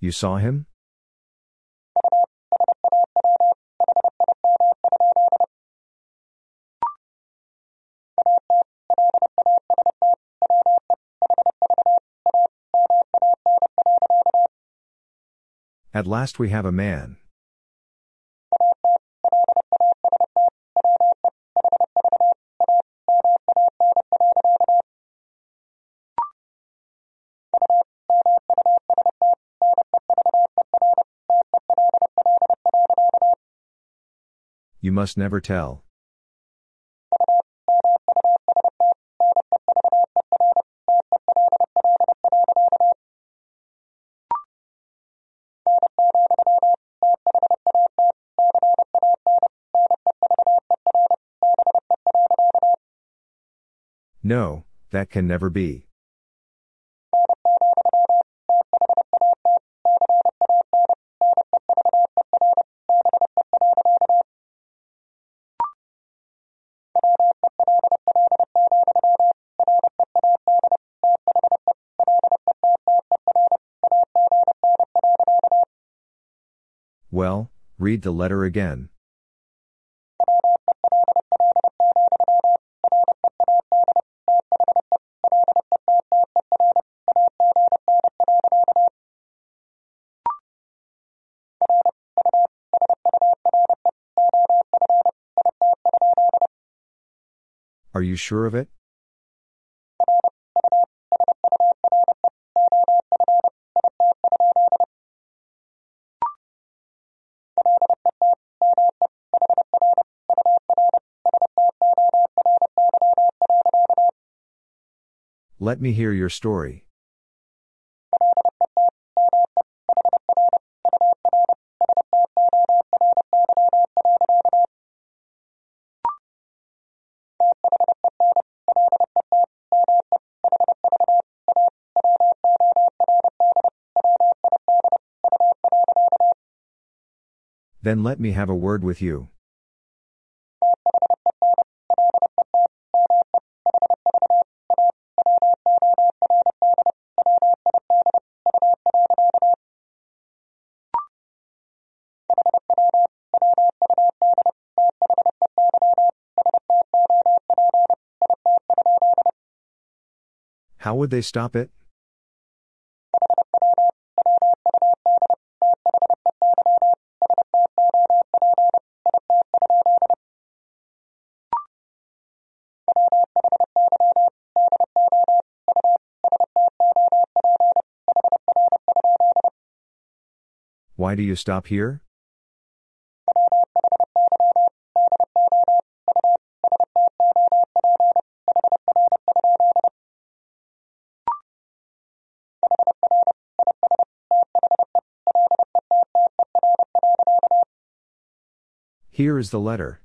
You saw him? At last we have a man. You must never tell. No, that can never be. Read the letter again. Are you sure of it? Let me hear your story. Then let me have a word with you. How would they stop it? Why do you stop here? Here is the letter.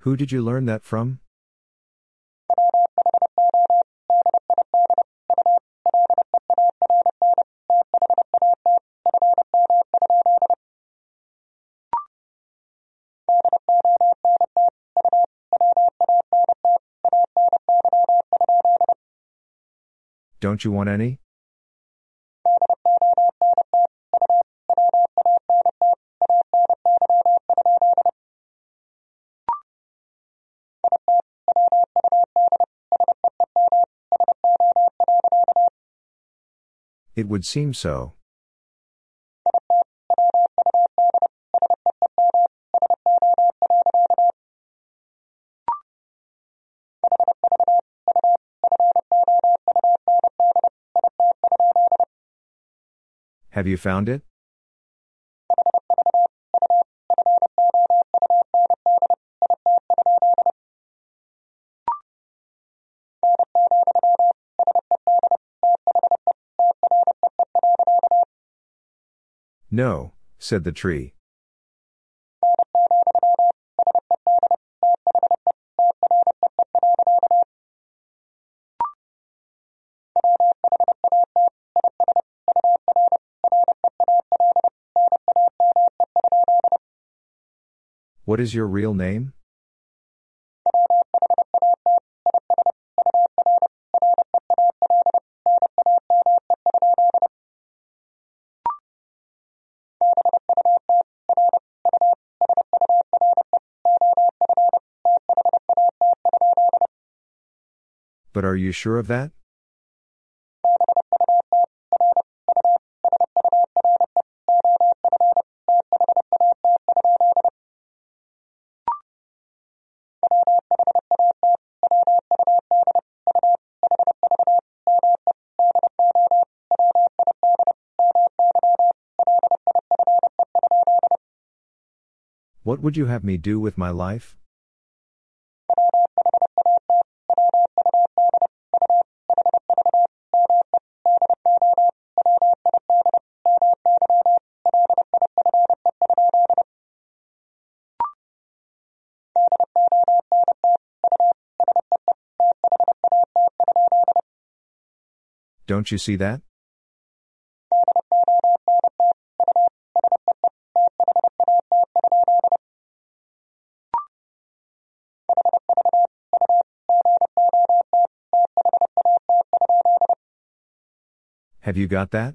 Who did you learn that from? Don't you want any? It would seem so. Have you found it? No, said the tree. What is your real name? But are you sure of that? What would you have me do with my life? Don't you see that? Have you got that?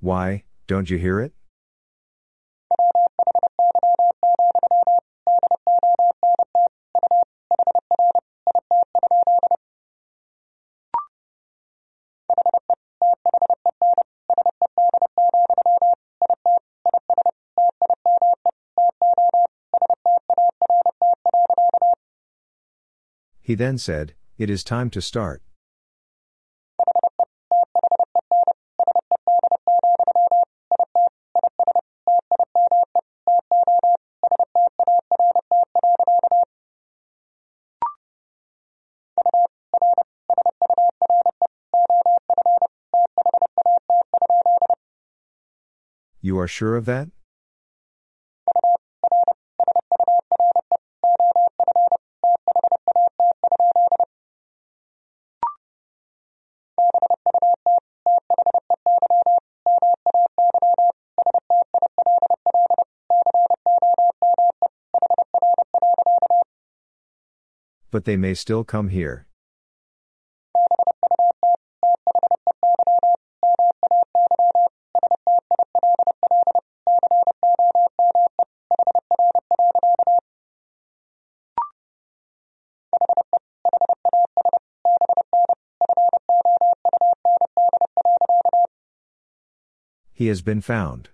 Why, don't you hear it? He then said, It is time to start. You are sure of that? But they may still come here. He has been found.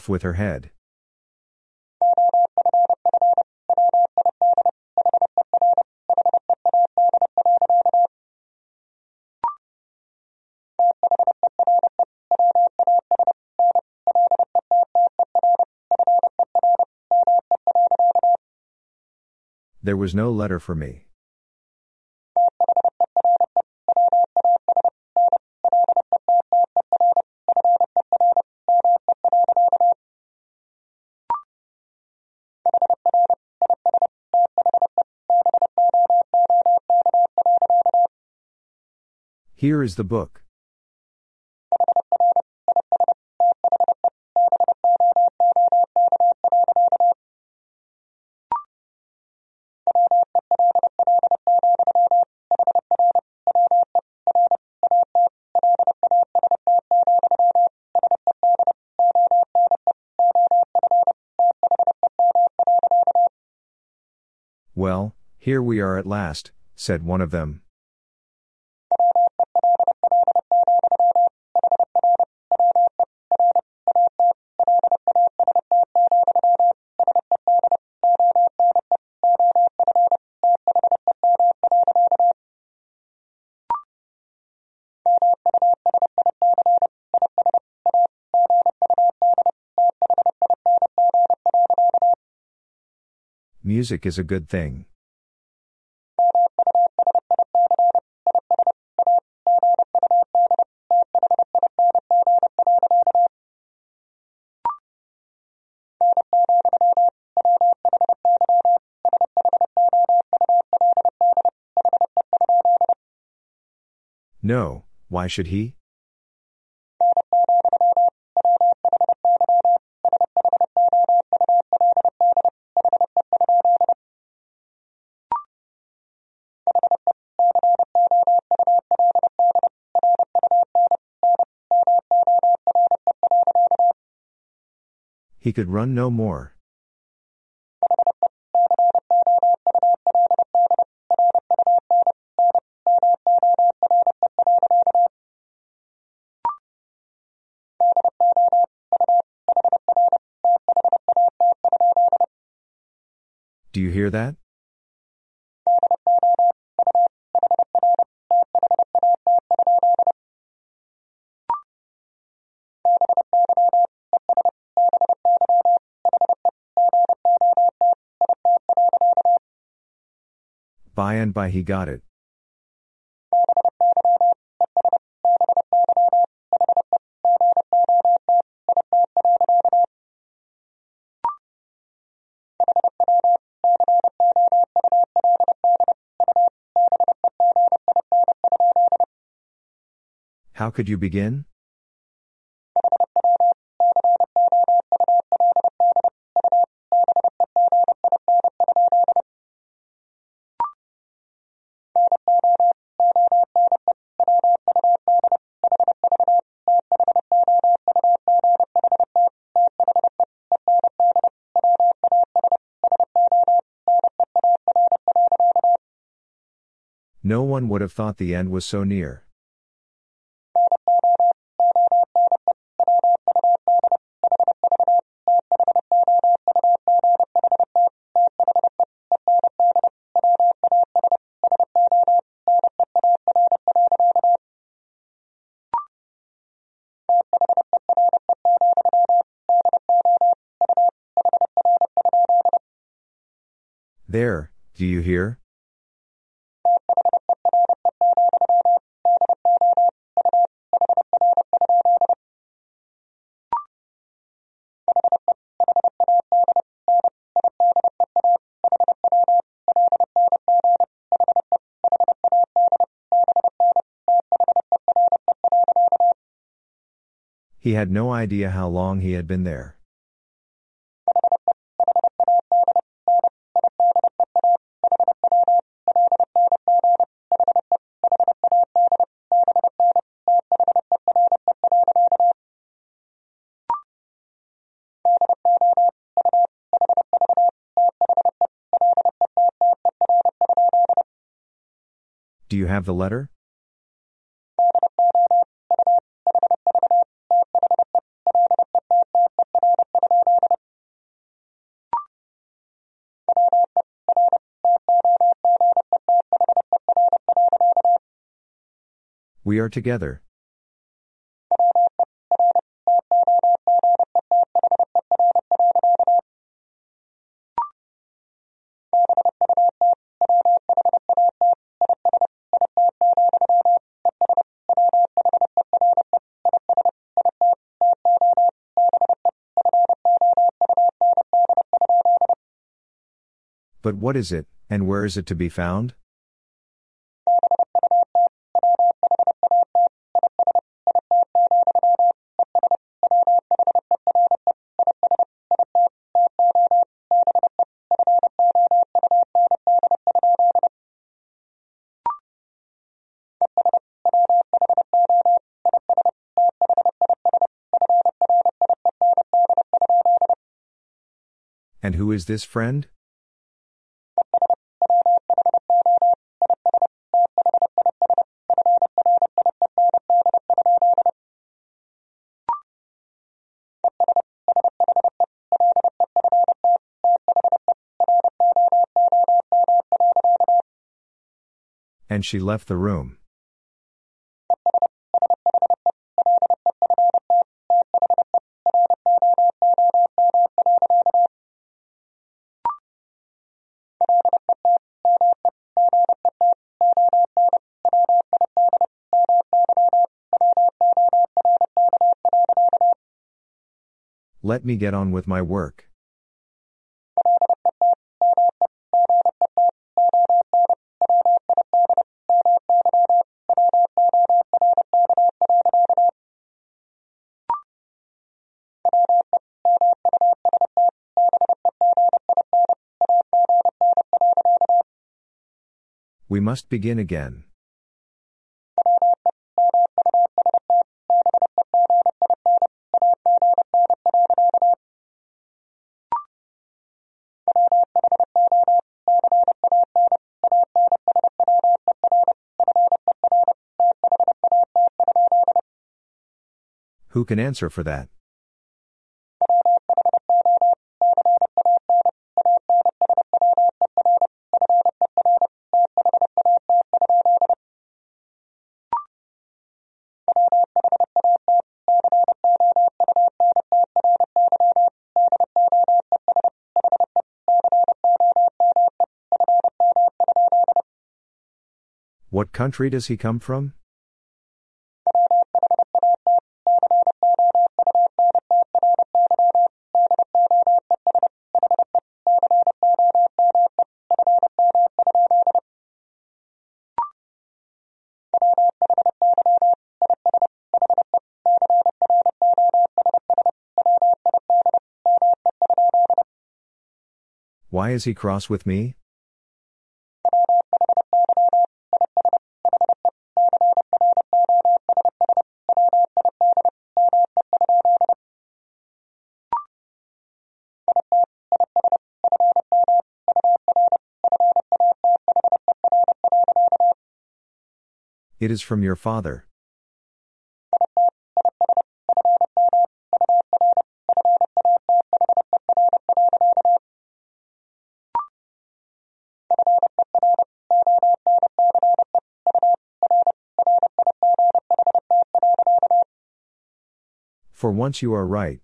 Off with her head. There was no letter for me. Here is the book. Well, here we are at last, said one of them. Music is a good thing. No, why should he? He could run no more. By and by he got it. How could you begin? One would have thought the end was so near. There, do you hear? He had no idea how long he had been there. Do you have the letter? We are together. But what is it, and where is it to be found? And who is this friend? And she left the room. Let me get on with my work. We must begin again. Who can answer for that? What country does he come from? Why is he cross with me? It is from your father. For once you are right.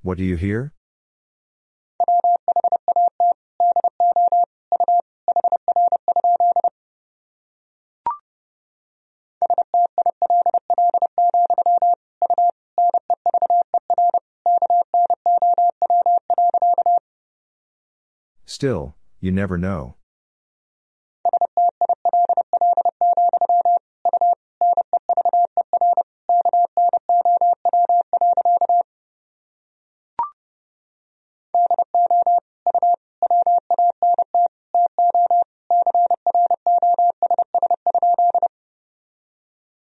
What do you hear? Still, you never know.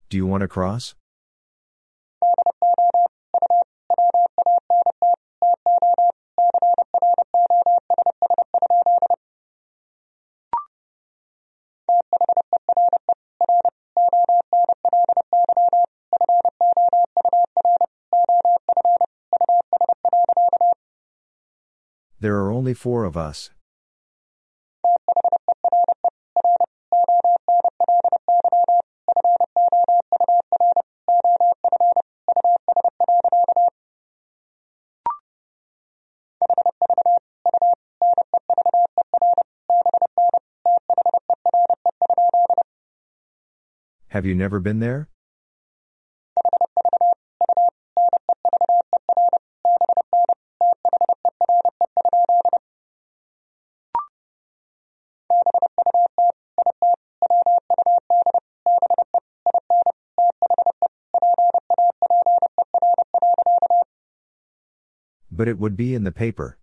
Do you want to cross? Only four of us. Have you never been there? But it would be in the paper.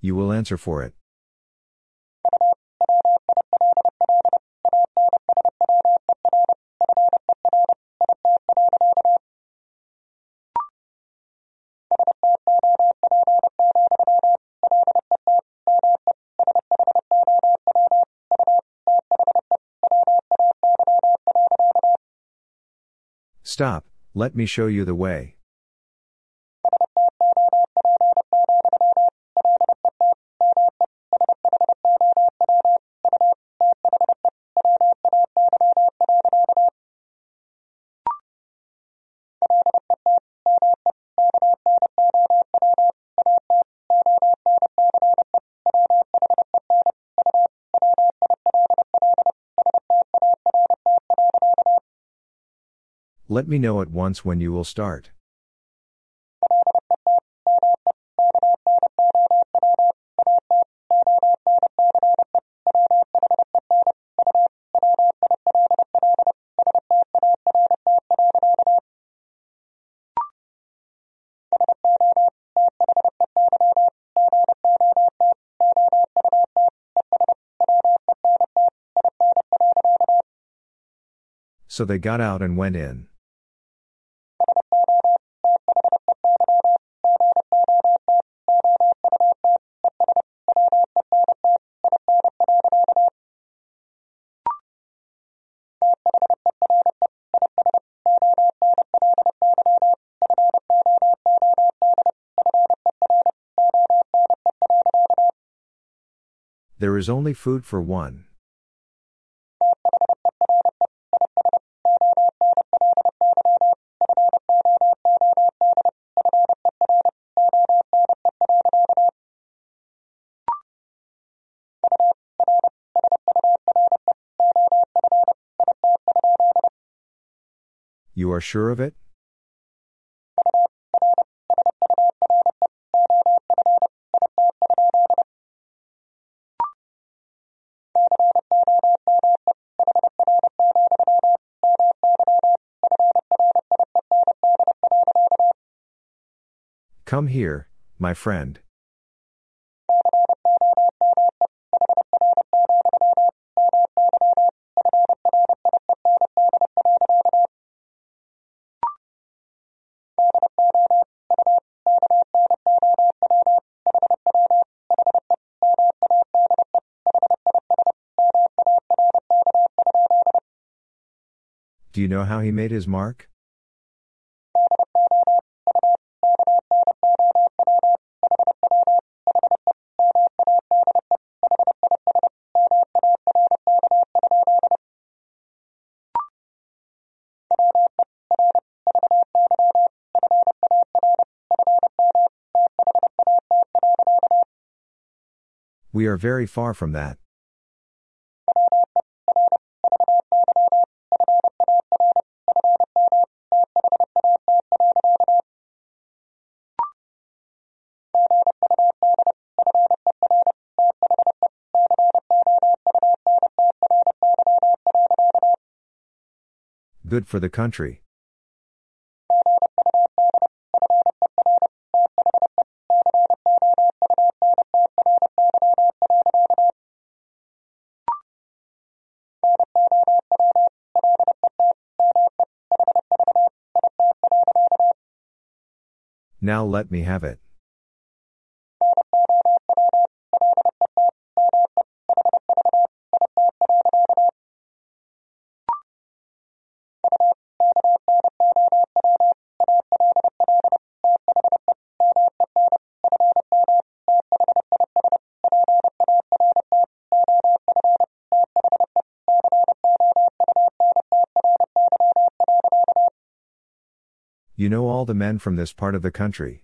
You will answer for it. Stop, let me show you the way. Let me know at once when you will start. So they got out and went in. There is only food for one. You are sure of it? Come here, my friend. Do you know how he made his mark? We are very far from that. Good for the country. Now let me have it. You know all the men from this part of the country.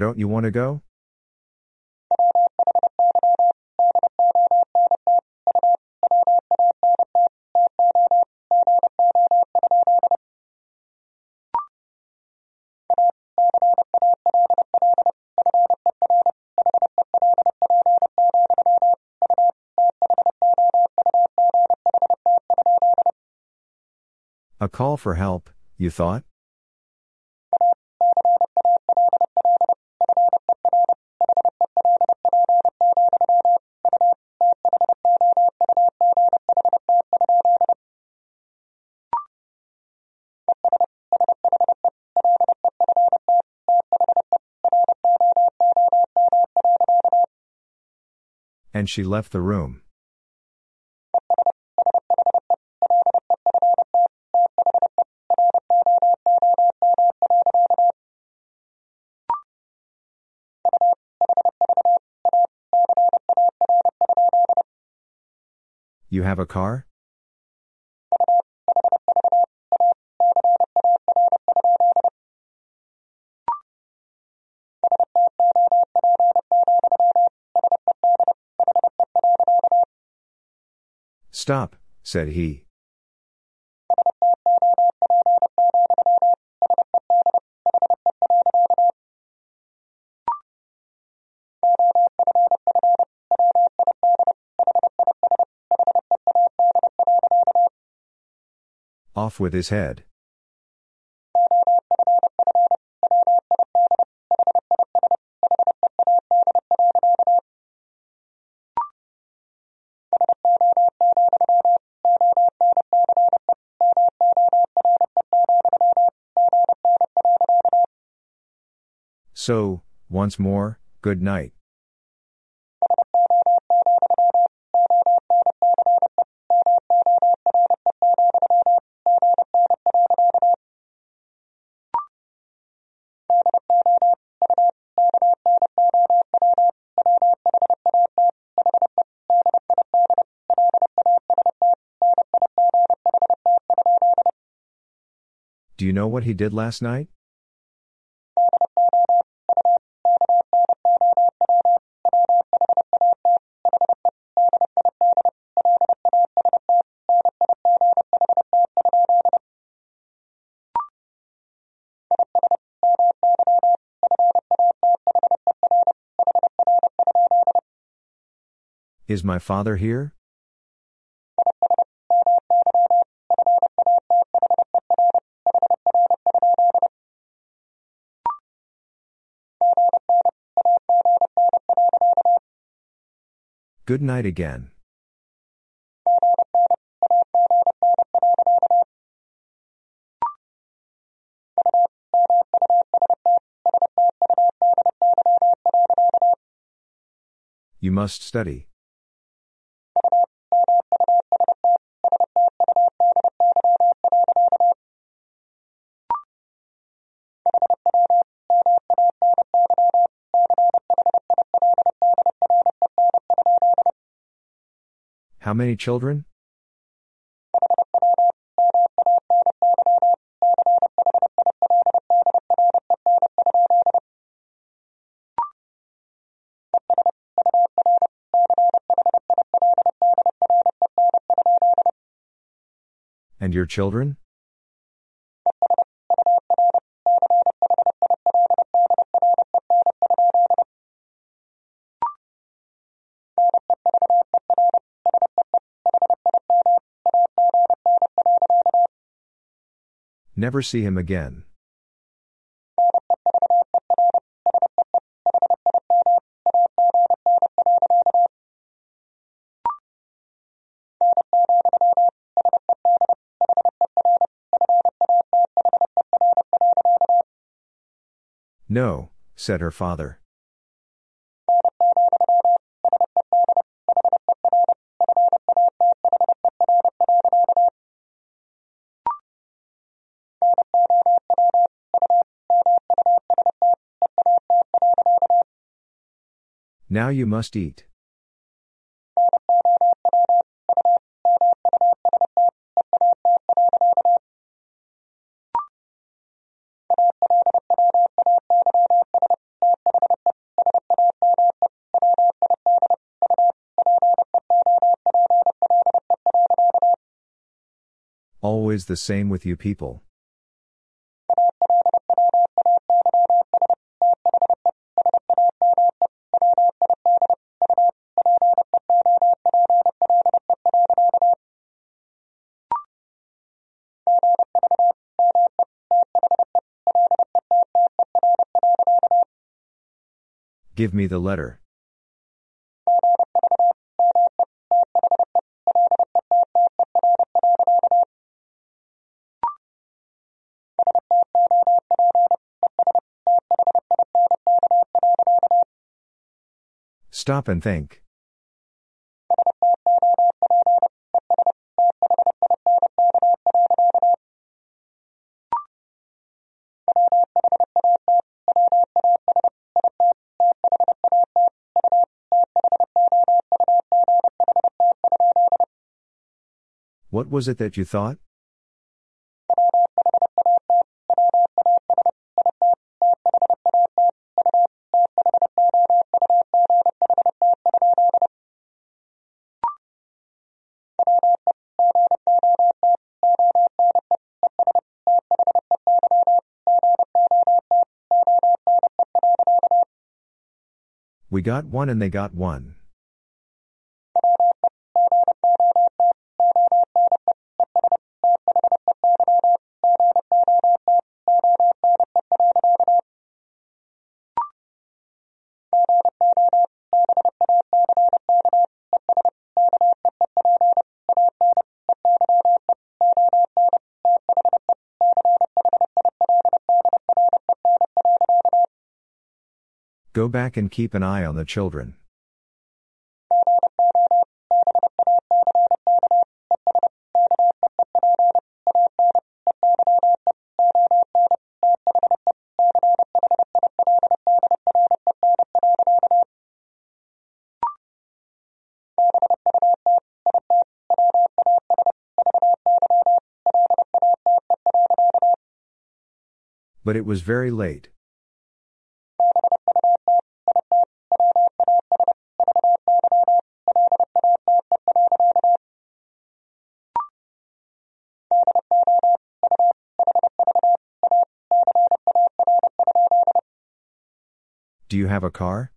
Why don't you want to go? A call for help, you thought? And she left the room. You have a car? Stop, said he. Off with his head. So, once more, good night. Do you know what he did last night? Is my father here? Good night again. You must study. How many children? And your children? Never see him again. No, said her father. Now you must eat. Always the same with you people. Give me the letter. Stop and think. What was it that you thought? We got one and they got one. Back and keep an eye on the children. But it was very late. Do you have a car?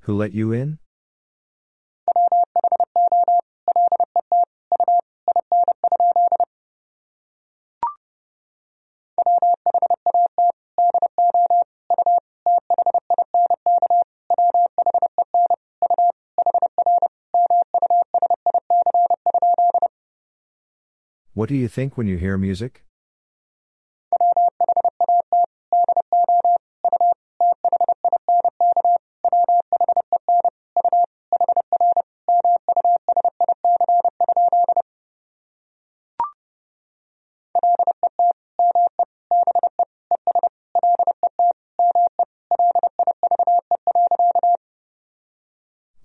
Who let you in? What do you think when you hear music?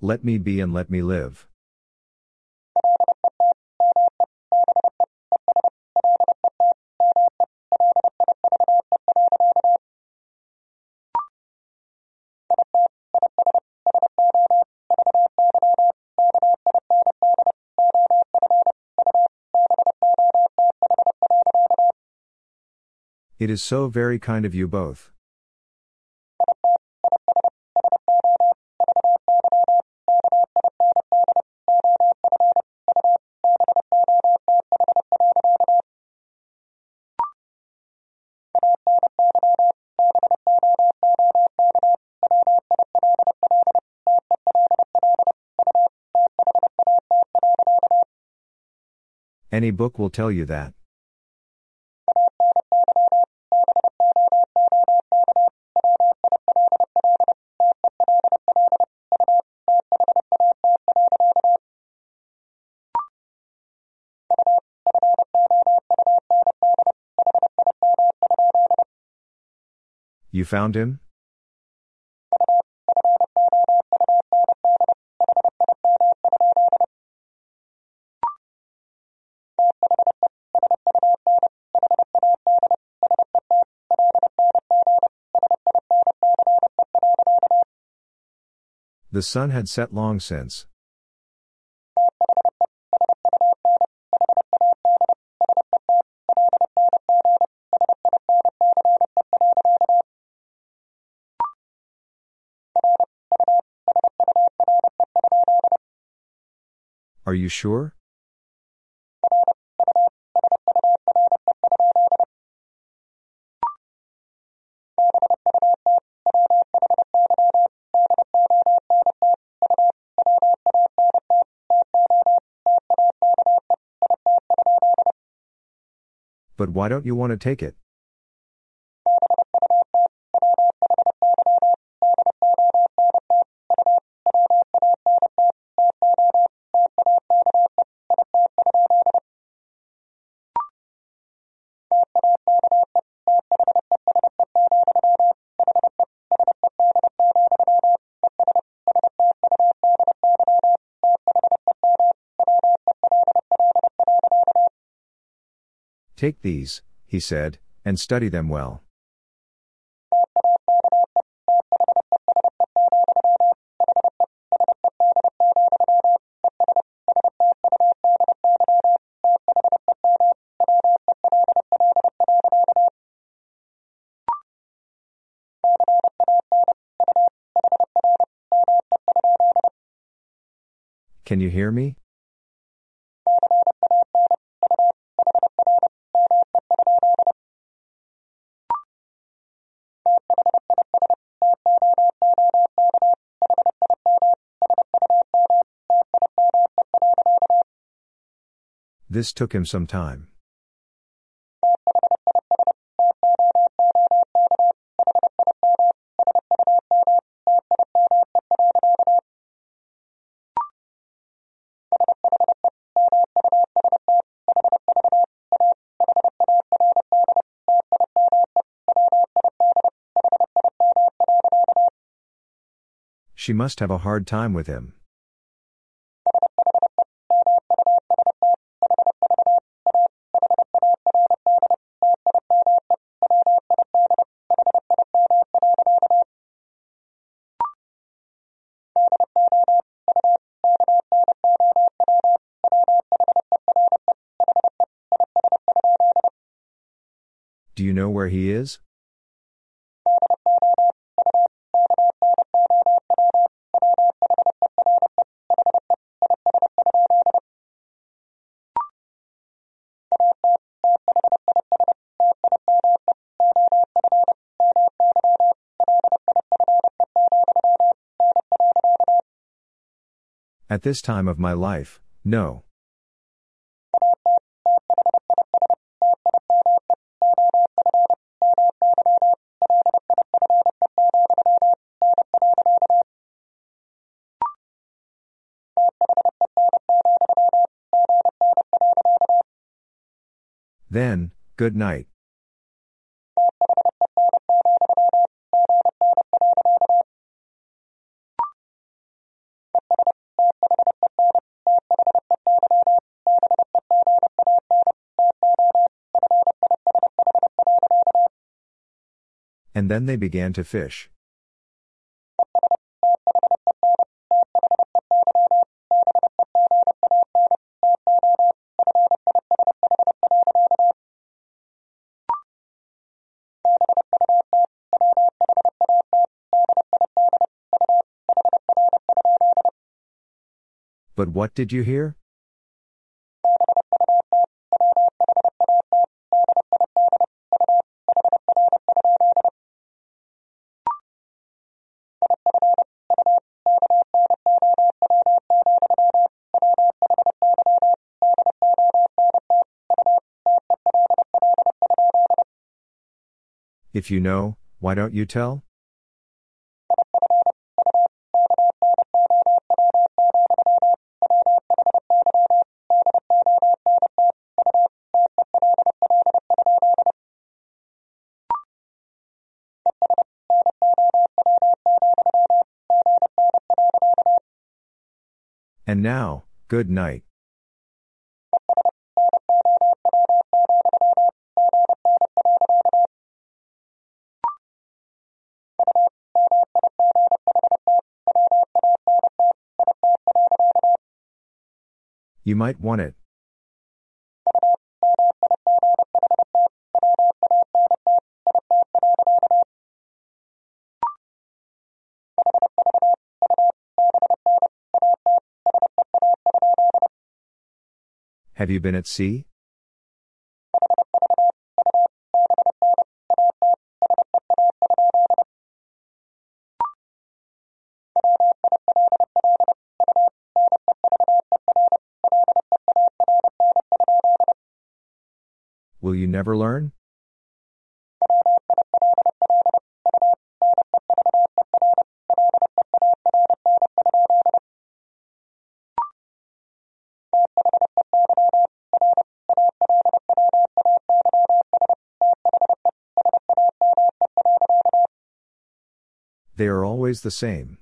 Let me be and let me live. It is so very kind of you both. Any book will tell you that. You found him? The sun had set long since. Are you sure? But why don't you want to take it? Take these, he said, and study them well. Can you hear me? This took him some time. She must have a hard time with him. Know where he is? At this time of my life, no. Then, good night. And then they began to fish. What did you hear? If you know, why don't you tell? Now, good night. You might want it. Have you been at sea? Will you never learn? They are always the same.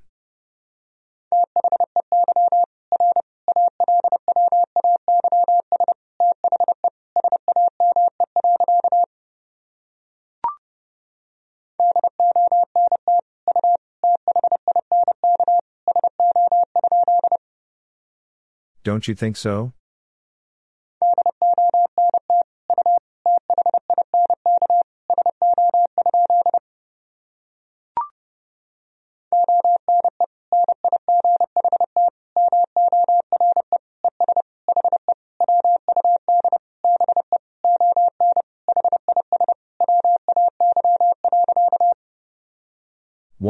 Don't you think so?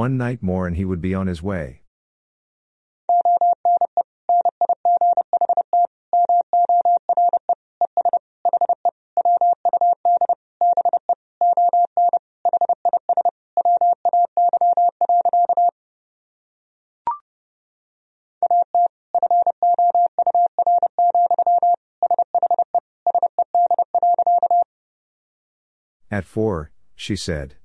One night more and he would be on his way. At four, she said.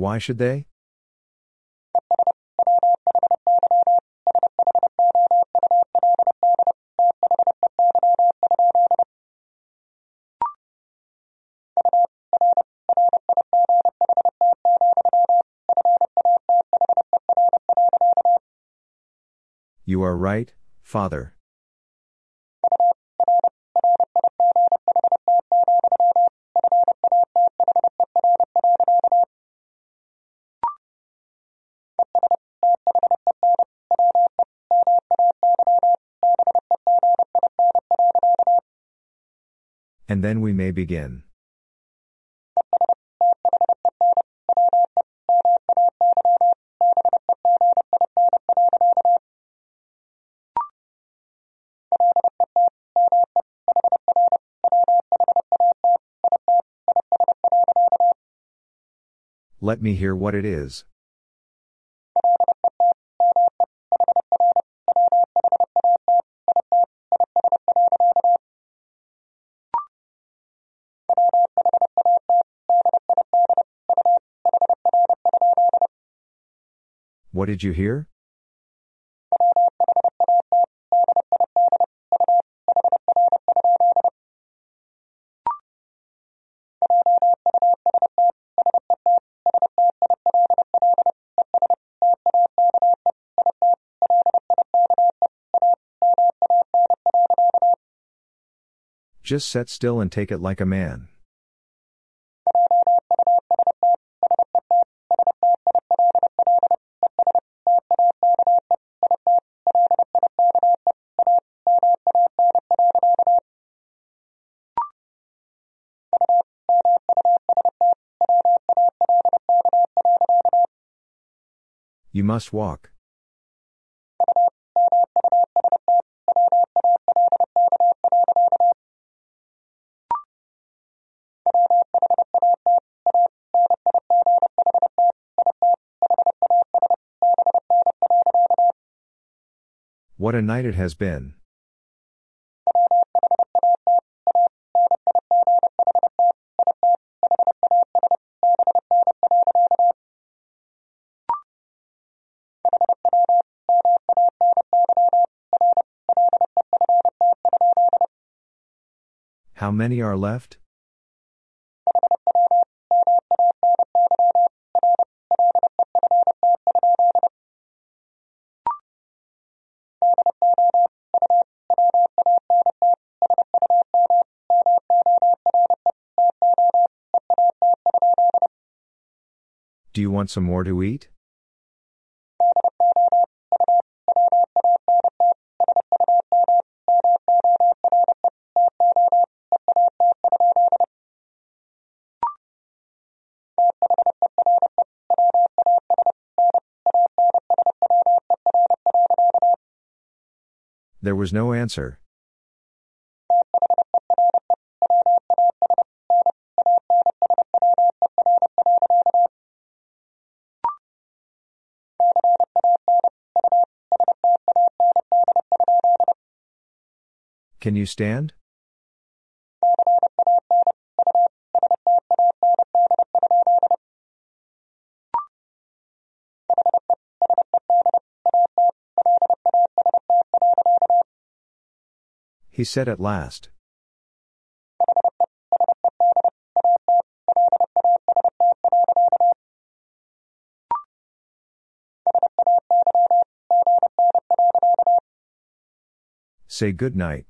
Why should they? You are right, father. And then we may begin. Let me hear what it is. What did you hear? Just set still and take it like a man. Must walk. What a night it has been. How many are left? Do you want some more to eat? There was no answer. Can you stand? He said at last. Say good night.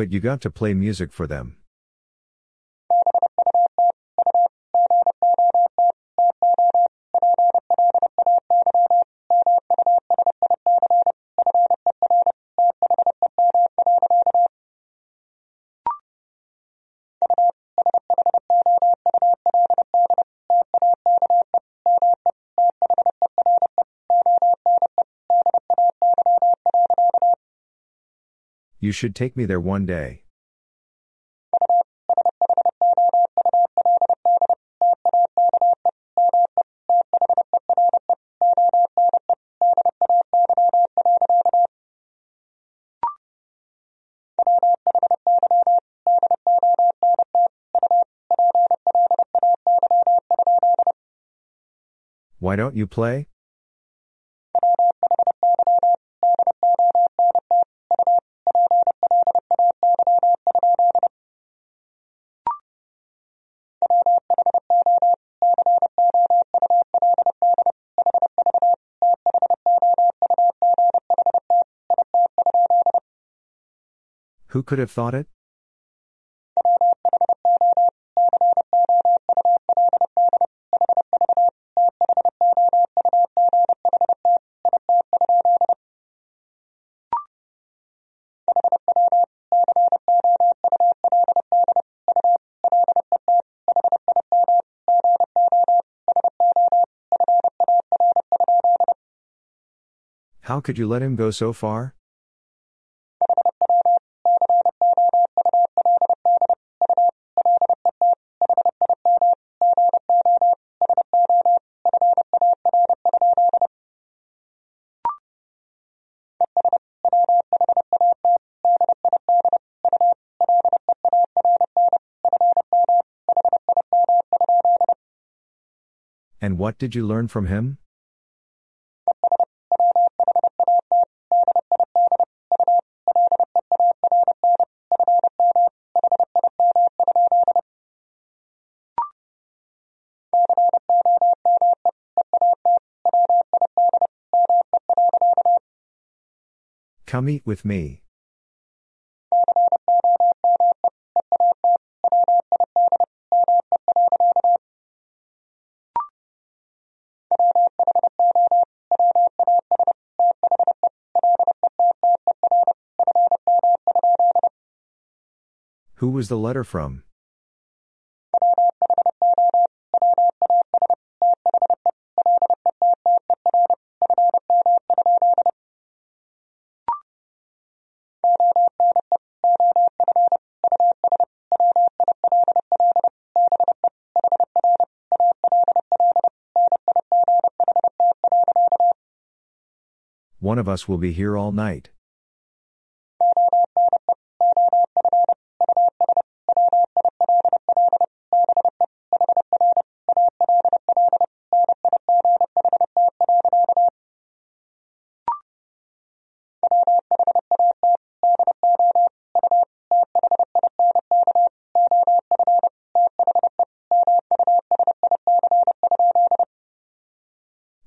But you got to play music for them. You should take me there one day. Why don't you play? Who could have thought it? How could you let him go so far? What did you learn from him? Come eat with me. Was the letter from? One of us will be here all night.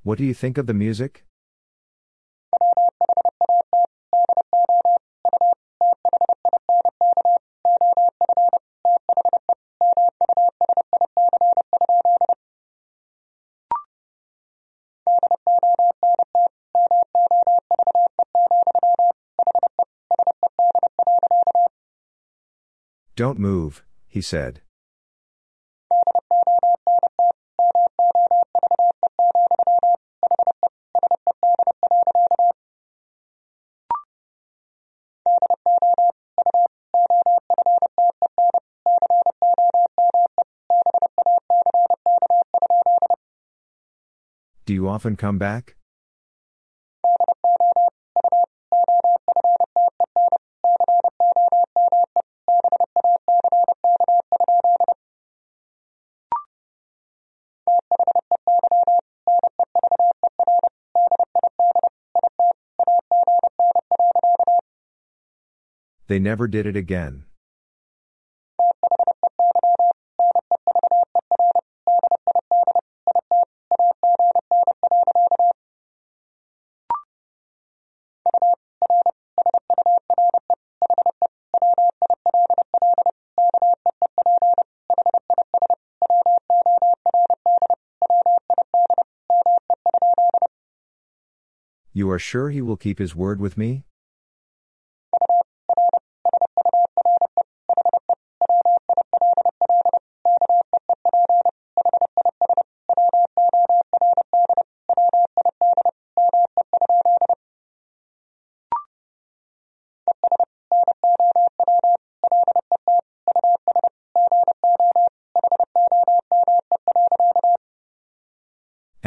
What do you think of the music? Don't move, he said. Do you often come back? They never did it again. You are sure he will keep his word with me?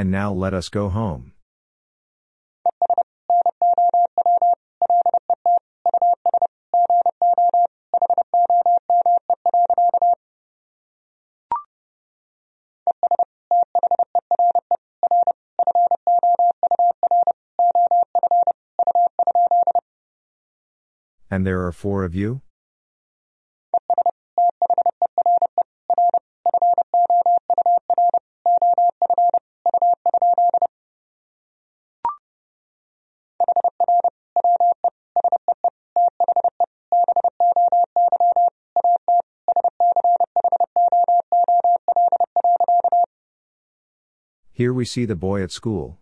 And now let us go home. And there are four of you? Here we see the boy at school.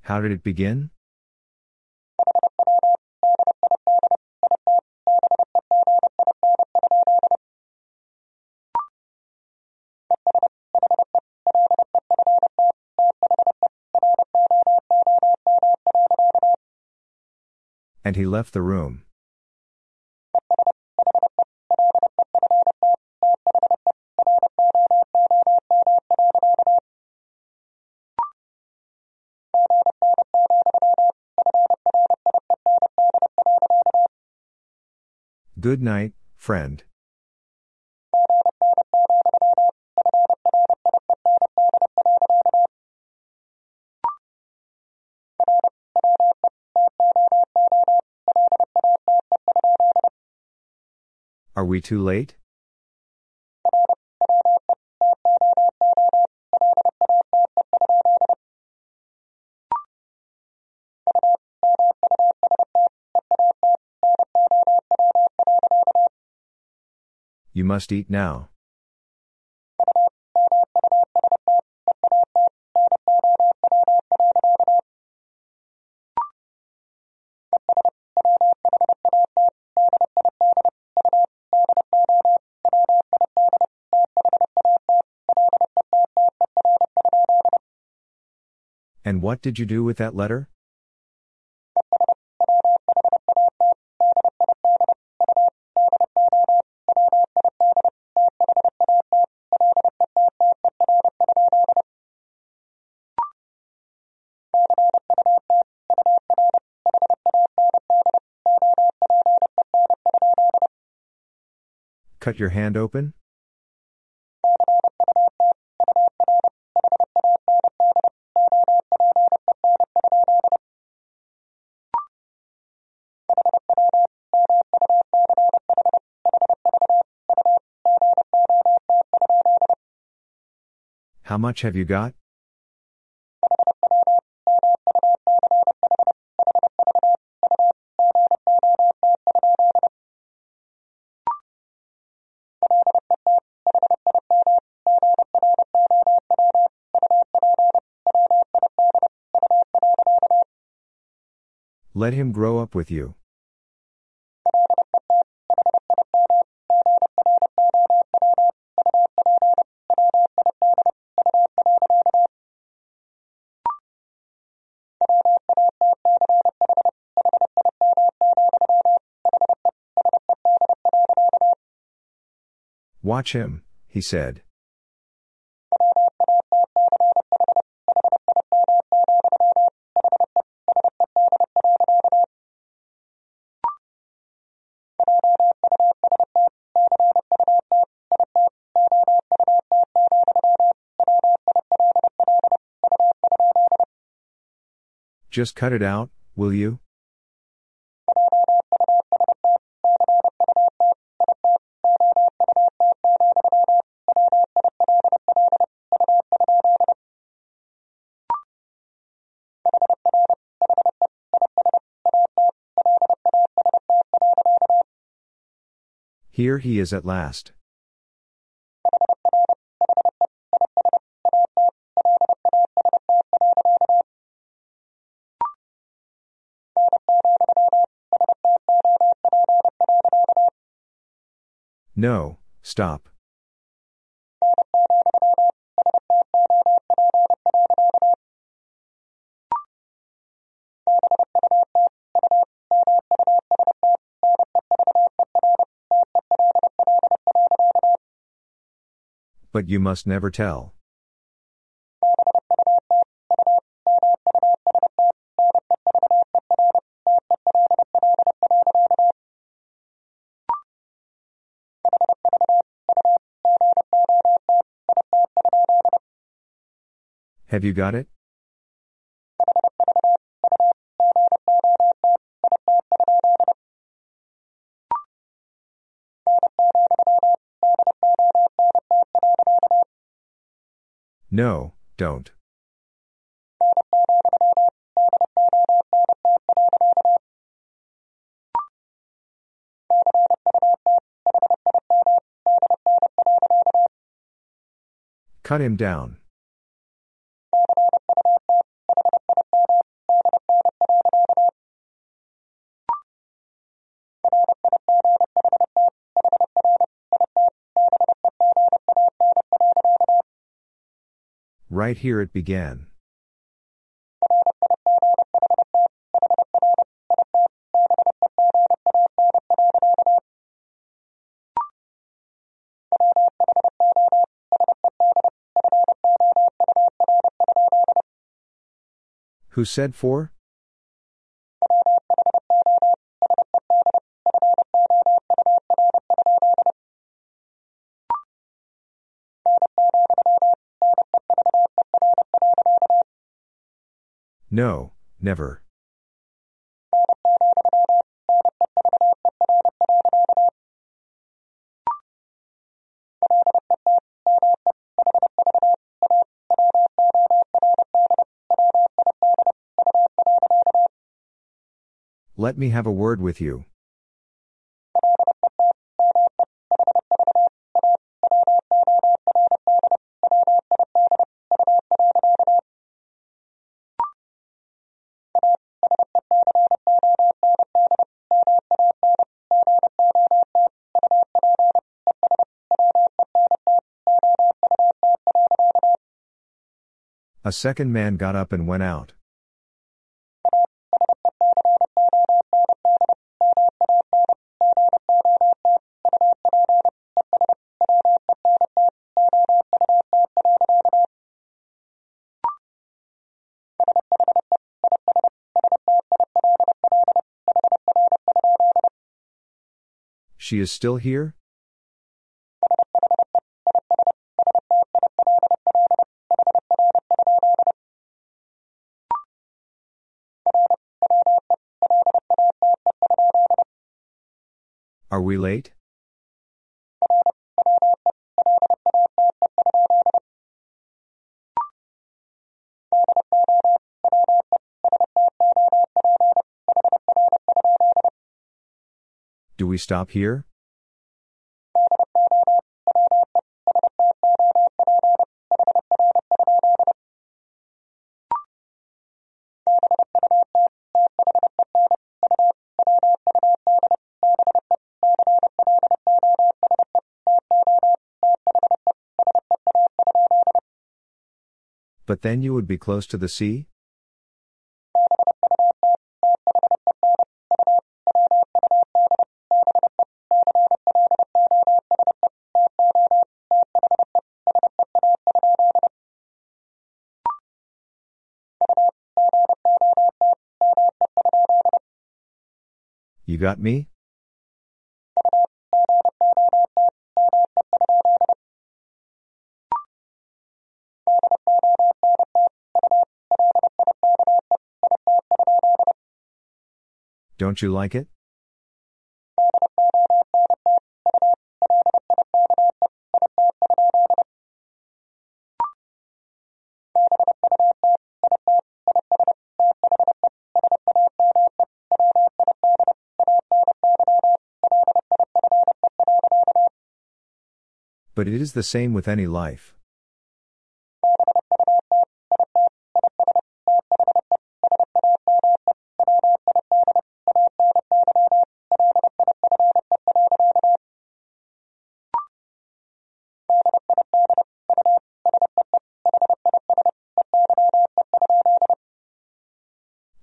How did it begin? And he left the room. Good night, friend. Are we too late? You must eat now. And what did you do with that letter? Cut your hand open? How much have you got? Let him grow up with you. Watch him, he said. Just cut it out, will you? Here he is at last. No, stop. But you must never tell. Have you got it? No, don't. Cut him down. Right here it began. Who said four? No, never. Let me have a word with you. A second man got up and went out. She is still here? We late? Do we stop here? Then you would be close to the sea? You got me? Don't you like it? But it is the same with any life.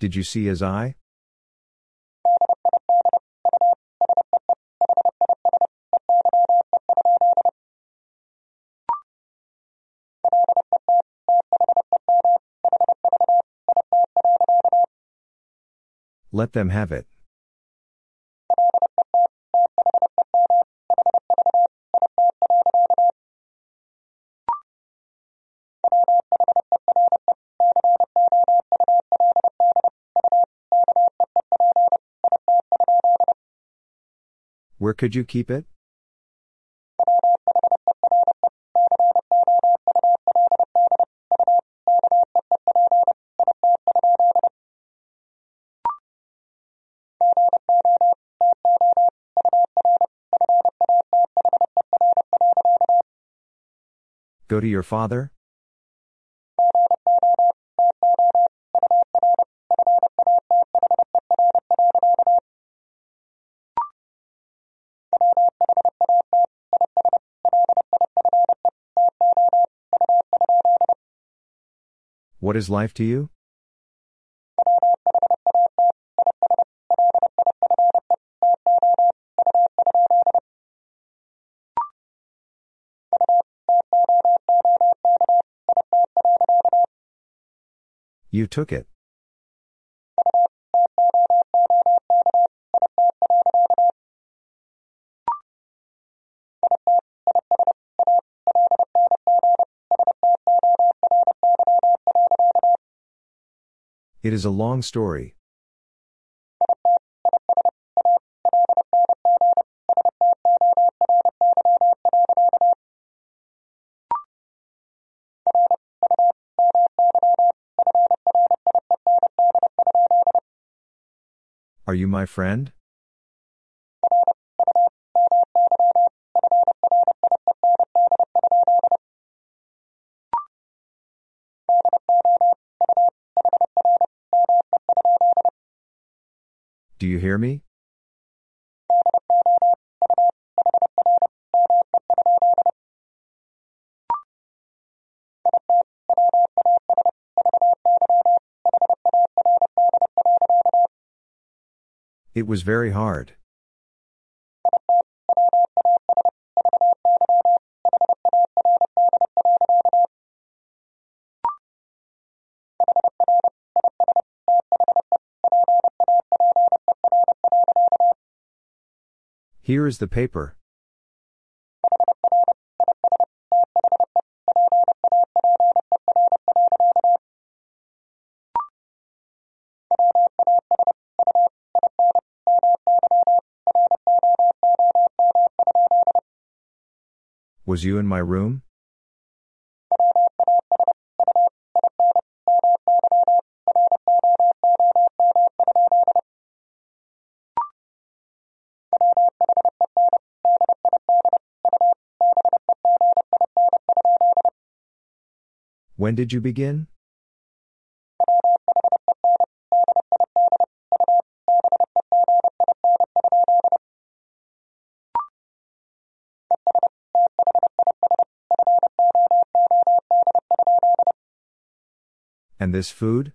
Did you see his eye? Let them have it. Where could you keep it? Go to your father? What is life to you? You took it. It is a long story. Are you my friend? Do you hear me? It was very hard. Here is the paper. Was you in my room? When did you begin? And this food?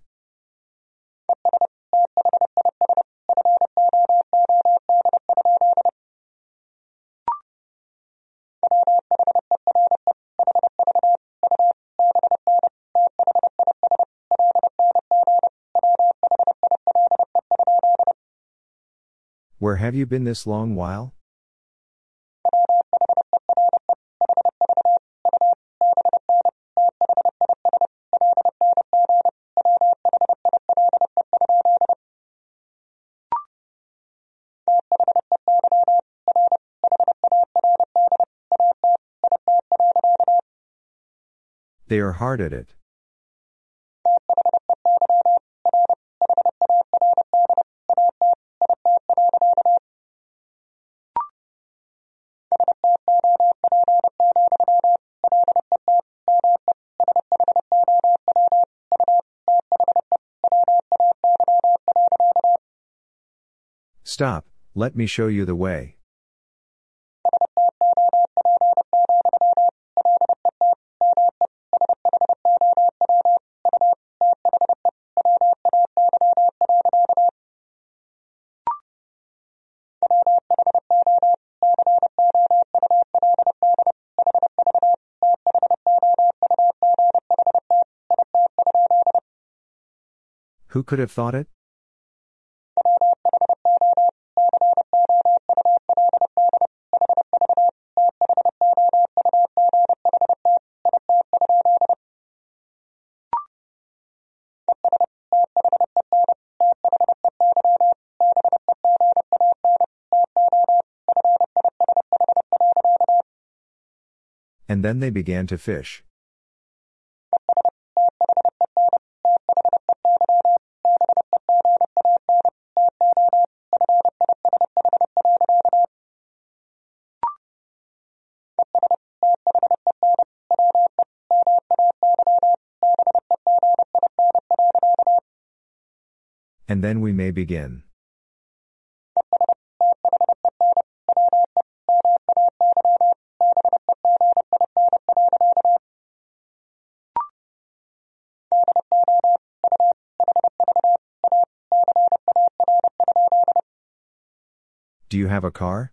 Where have you been this long while? They are hard at it. Stop, let me show you the way. Who could have thought it? Then they began to fish. And then we may begin. Do you have a car?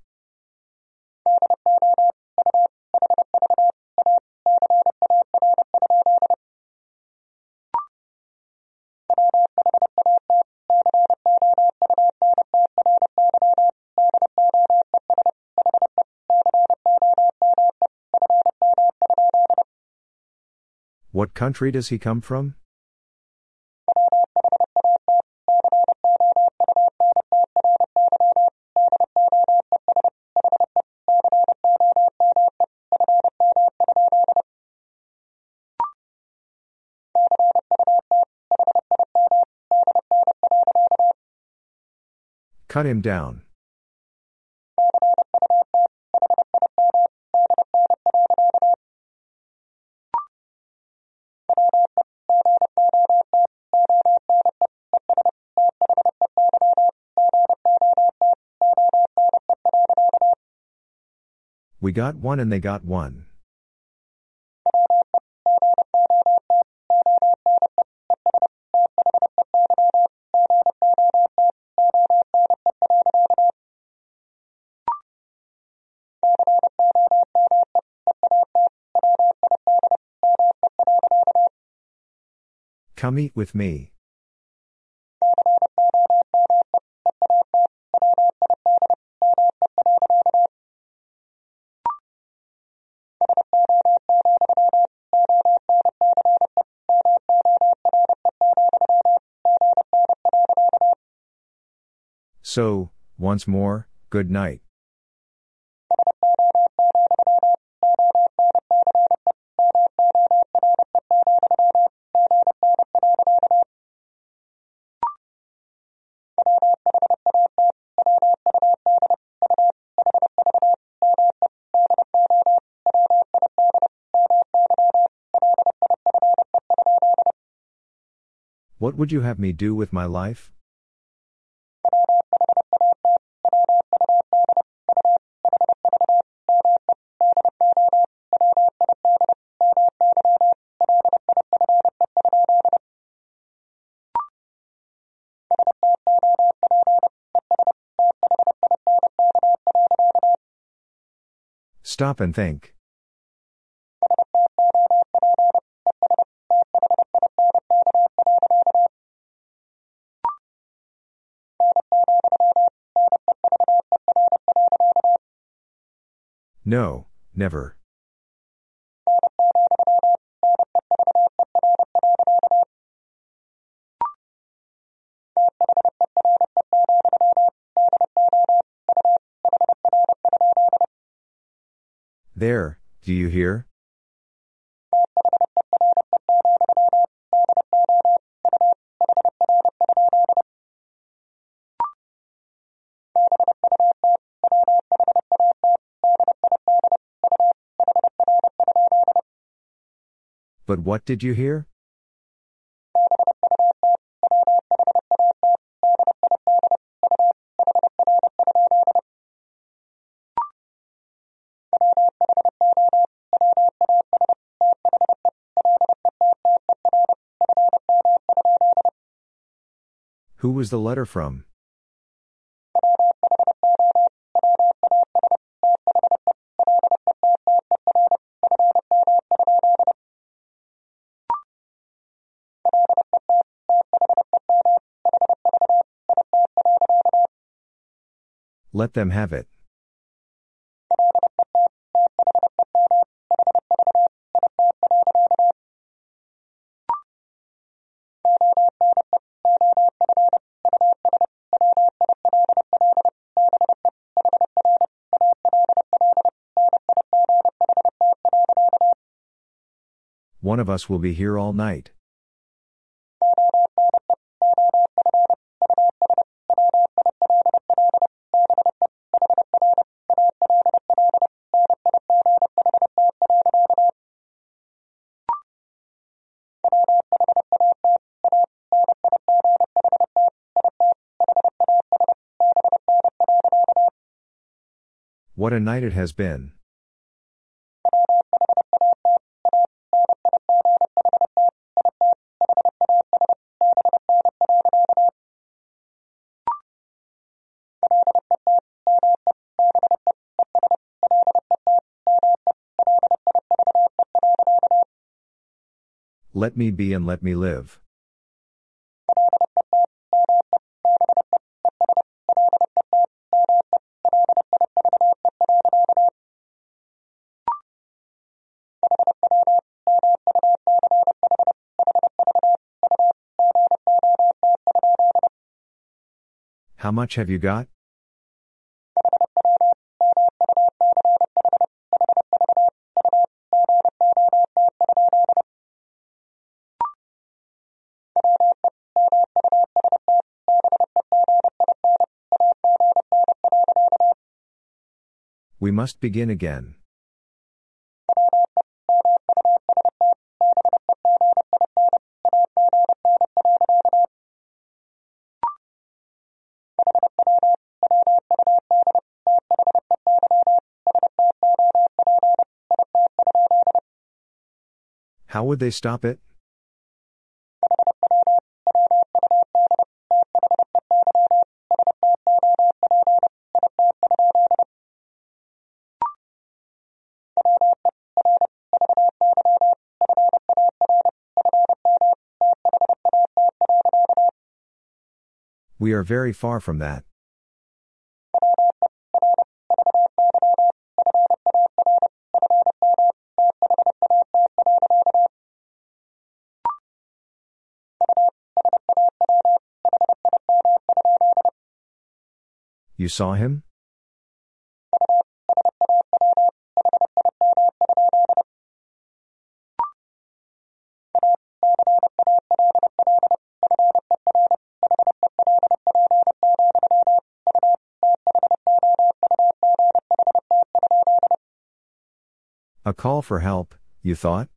What country does he come from? Cut him down. We got one and they got one. Come eat with me. So, once more, good night. What would you have me do with my life? Stop and think. No, never. There, do you hear? But what did you hear? Who was the letter from? Let them have it. One of us will be here all night. What a night it has been. Let me be and let me live. How much have you got? We must begin again. How would they stop it? We are very far from that. You saw him? A call for help, you thought?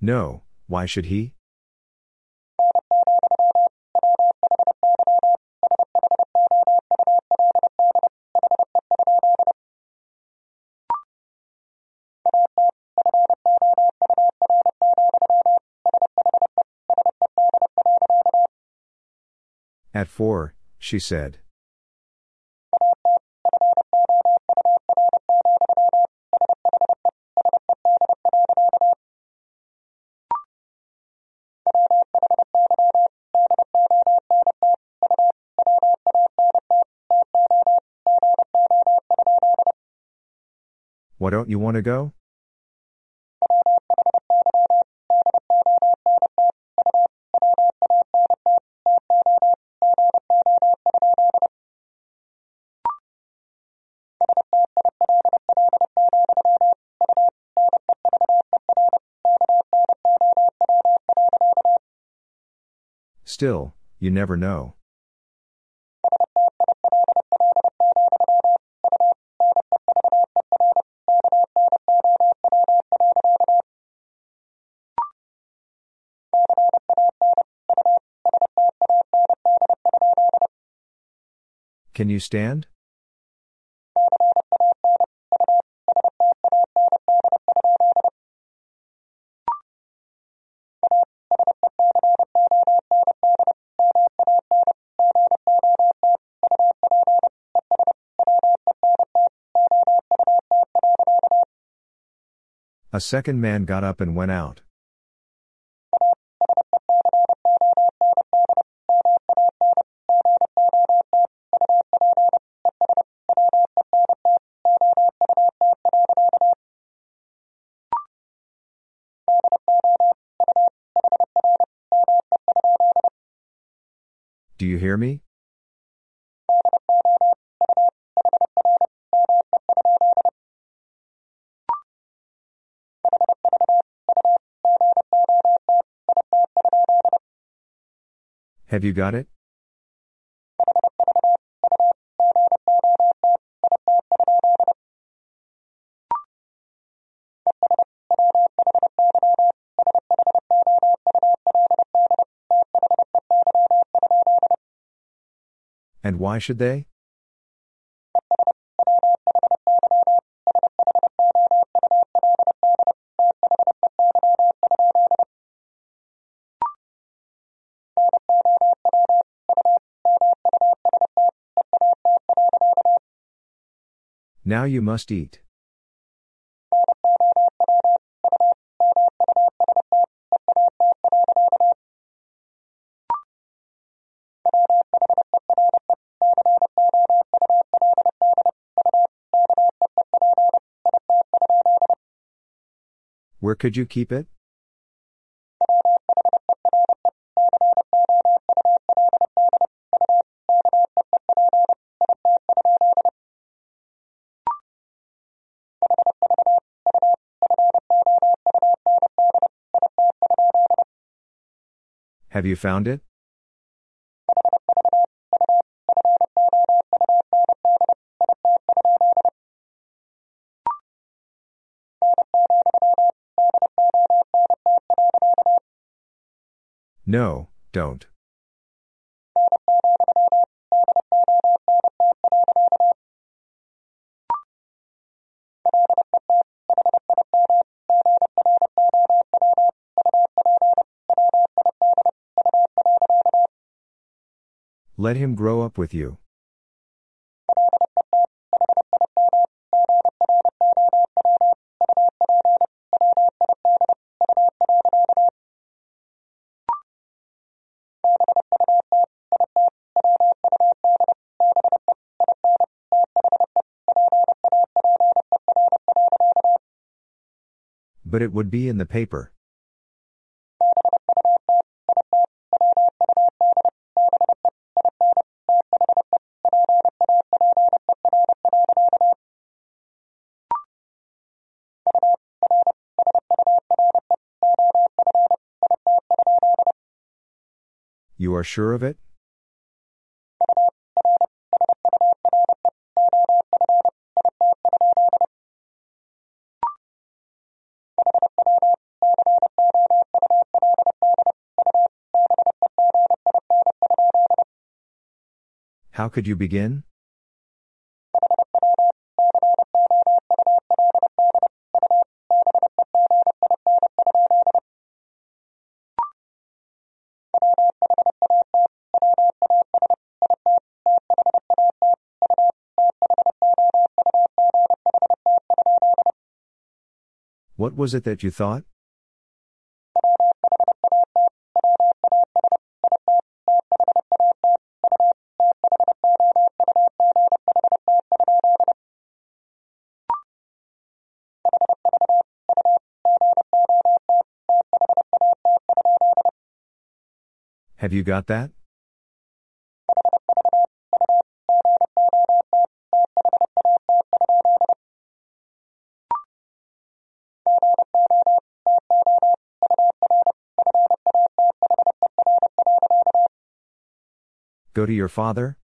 No, why should he? At four, she said. Why don't you want to go? Still, you never know. Can you stand? A second man got up and went out. Have you got it? And why should they? Now you must eat. Where could you keep it? Have you found it? No, don't. Let him grow up with you. But it would be in the paper. You are sure of it? How could you begin? Was it that you thought? Have you got that? Go to your father?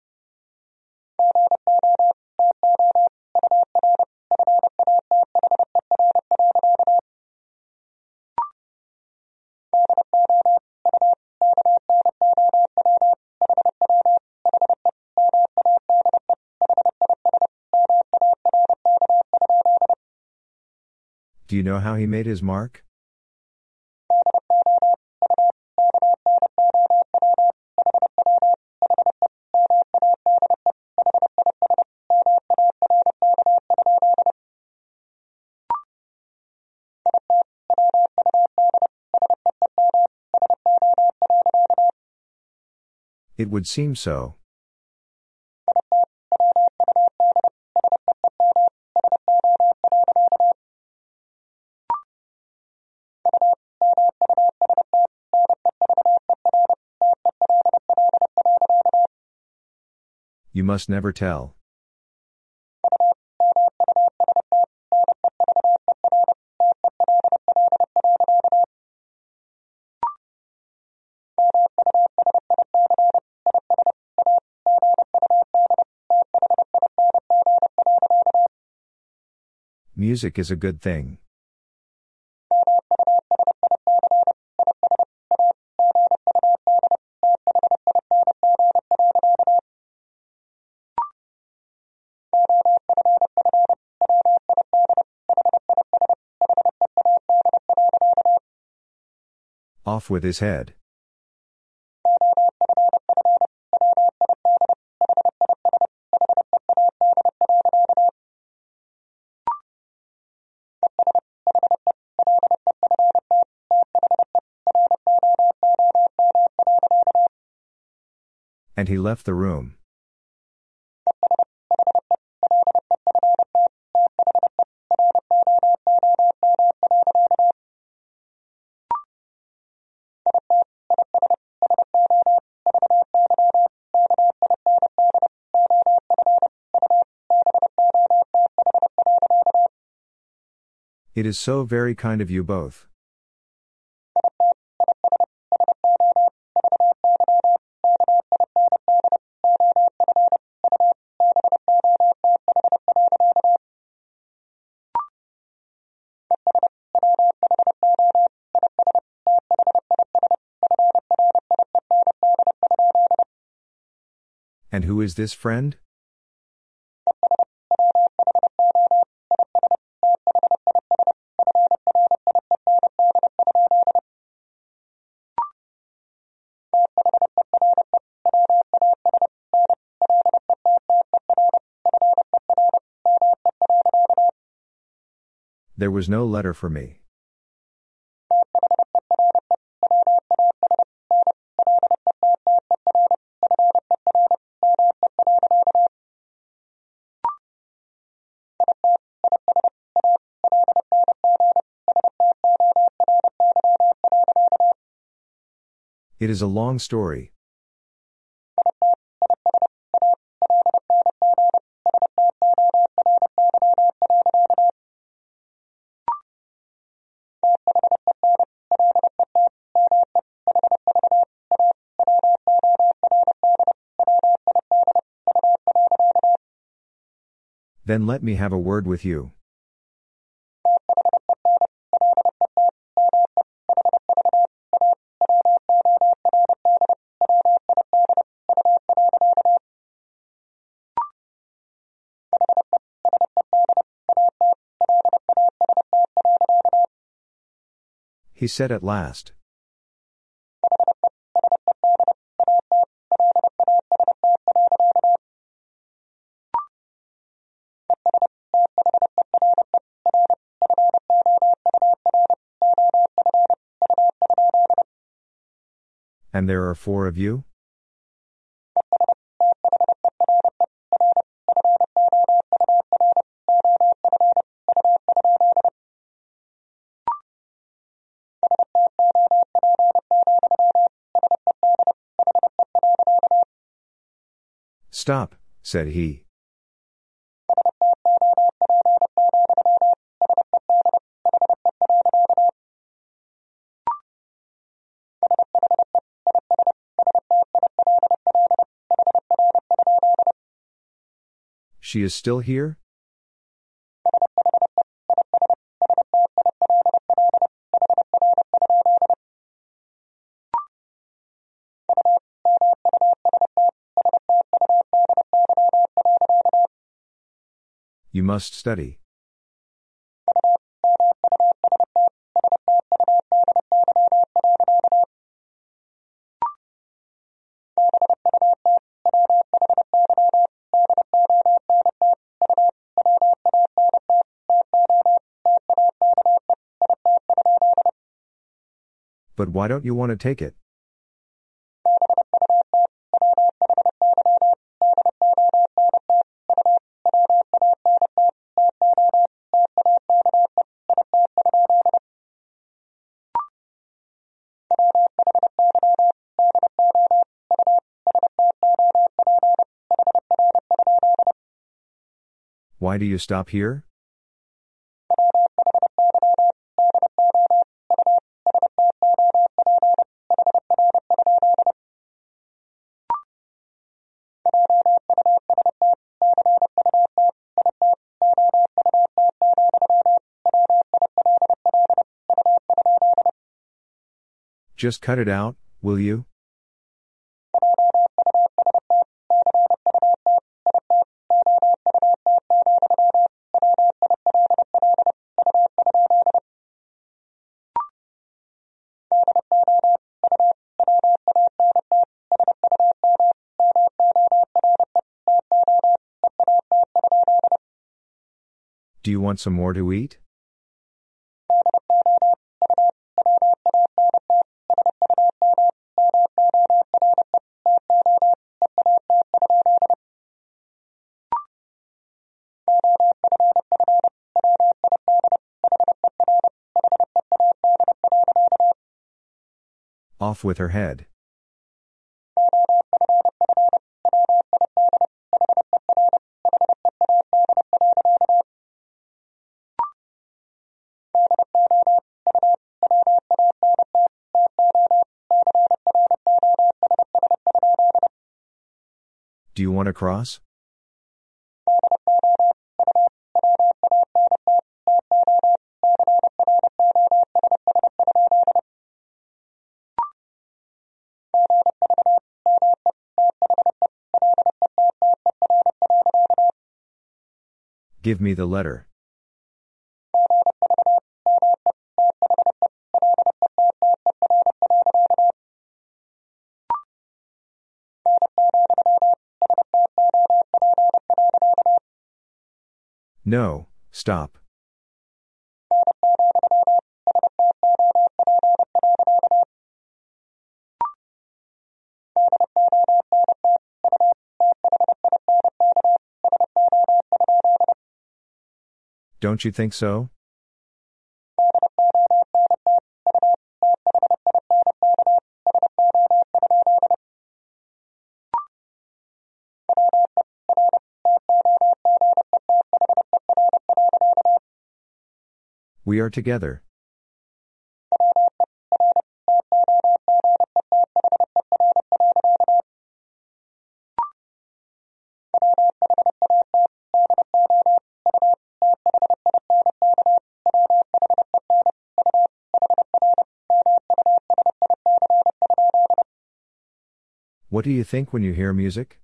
Do you know how he made his mark? Would seem so. You must never tell. Music is a good thing. Off with his head. And he left the room. It is so very kind of you both. And who is this friend? There was no letter for me. Is a long story. Then let me have a word with you. He said at last. And there are four of you? Stop, said he. She is still here? Must study. But why don't you want to take it? Why do you stop here? Just cut it out, will you? Do you want some more to eat? Off with her head. Do you want to cross? Give me the letter. No, stop. Don't you think so? We are together. What do you think when you hear music?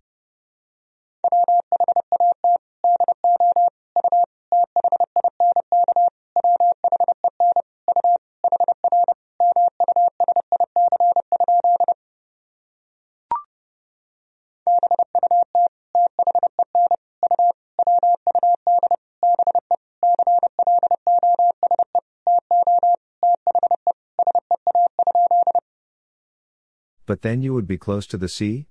Then you would be close to the sea?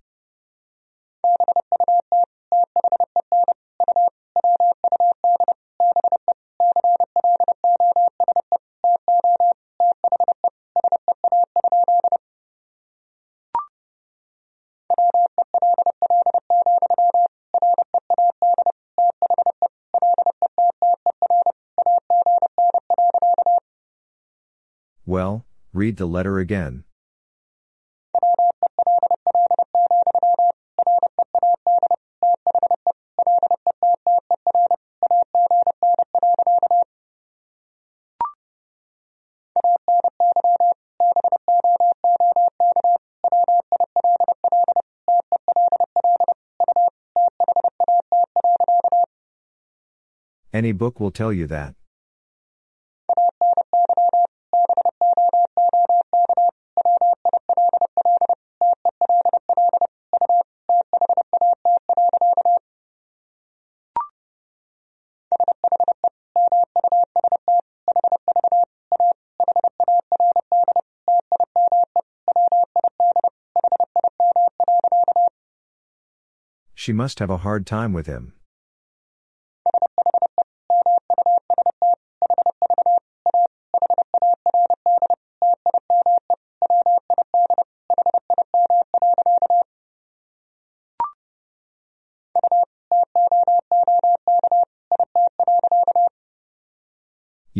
Well, read the letter again. Any book will tell you that. She must have a hard time with him.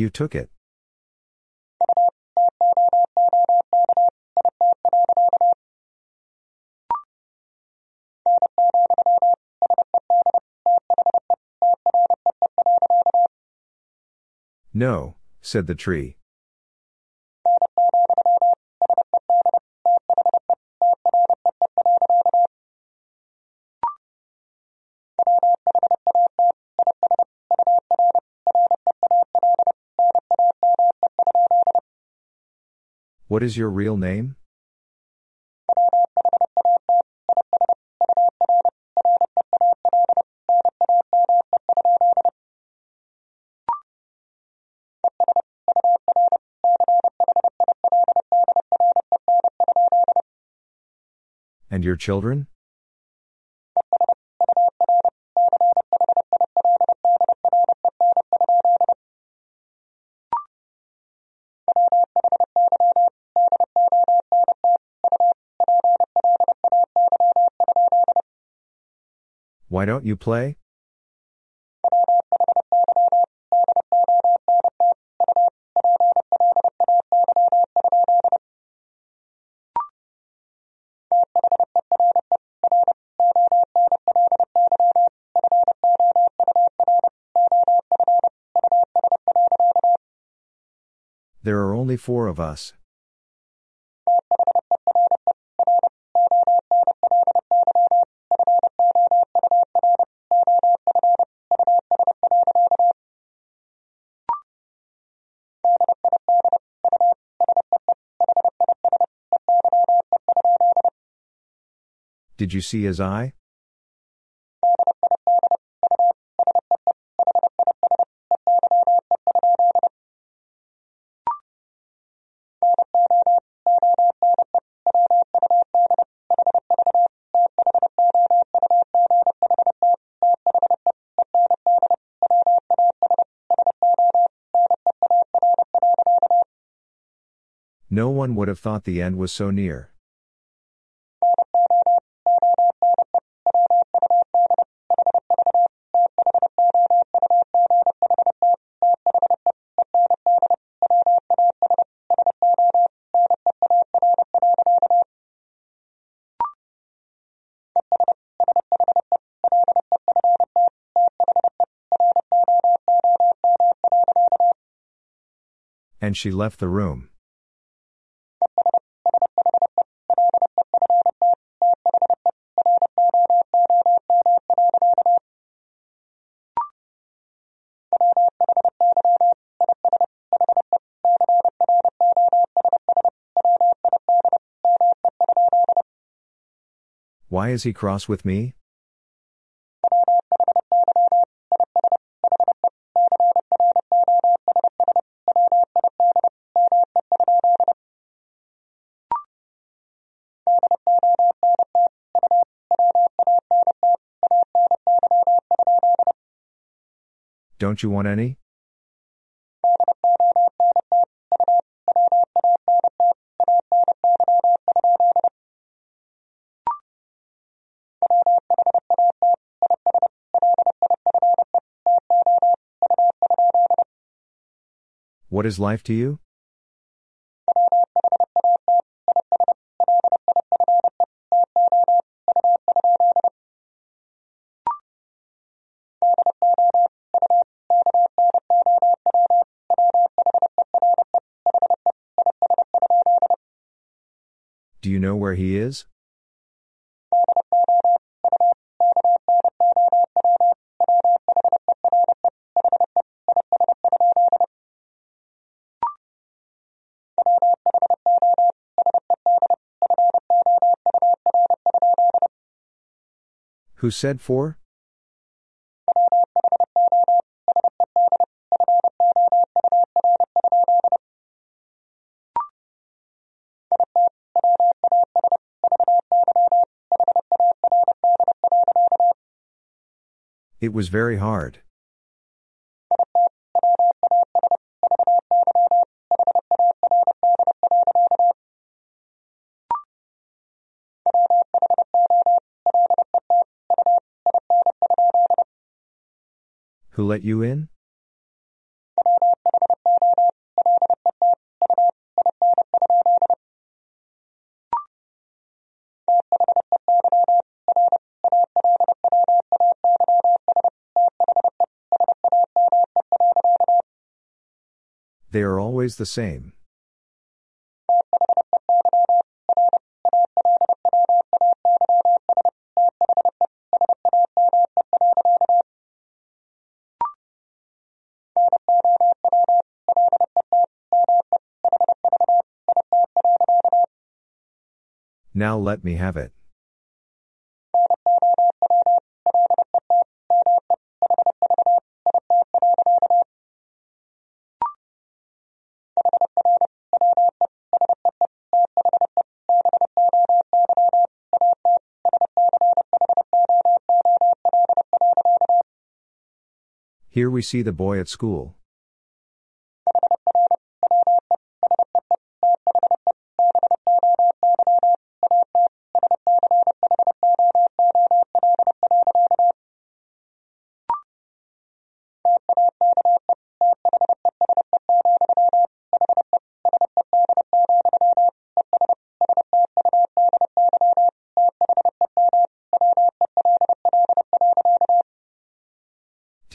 You took it. No, said the tree. What is your real name? And your children? Why don't you play? There are only four of us. Did you see his eye? No one would have thought the end was so near. And she left the room. Why is he cross with me? Don't you want any? What is life to you? he is? Who said for? It was very hard. Who let you in? They are always the same. Now let me have it. Here we see the boy at school.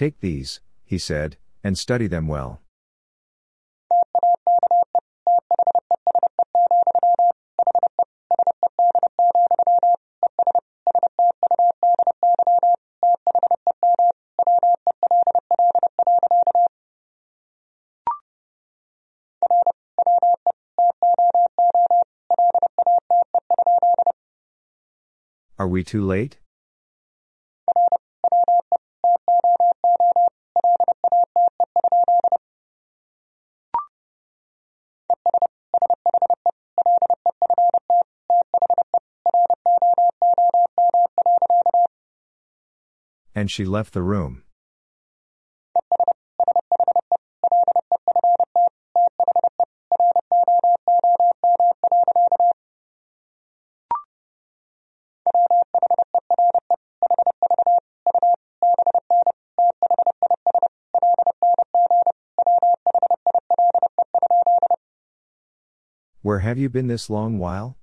Take these, he said, and study them well. Are we too late? And she left the room. Where have you been this long while?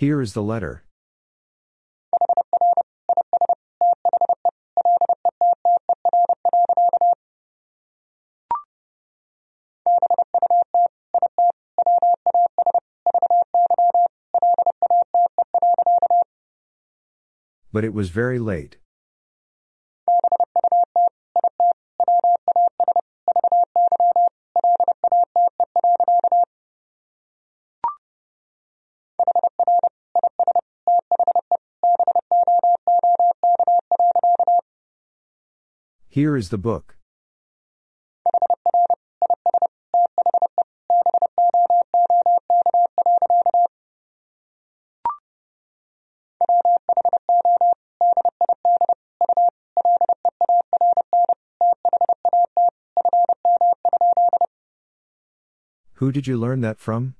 Here is the letter. But it was very late. Here is the book. Who did you learn that from?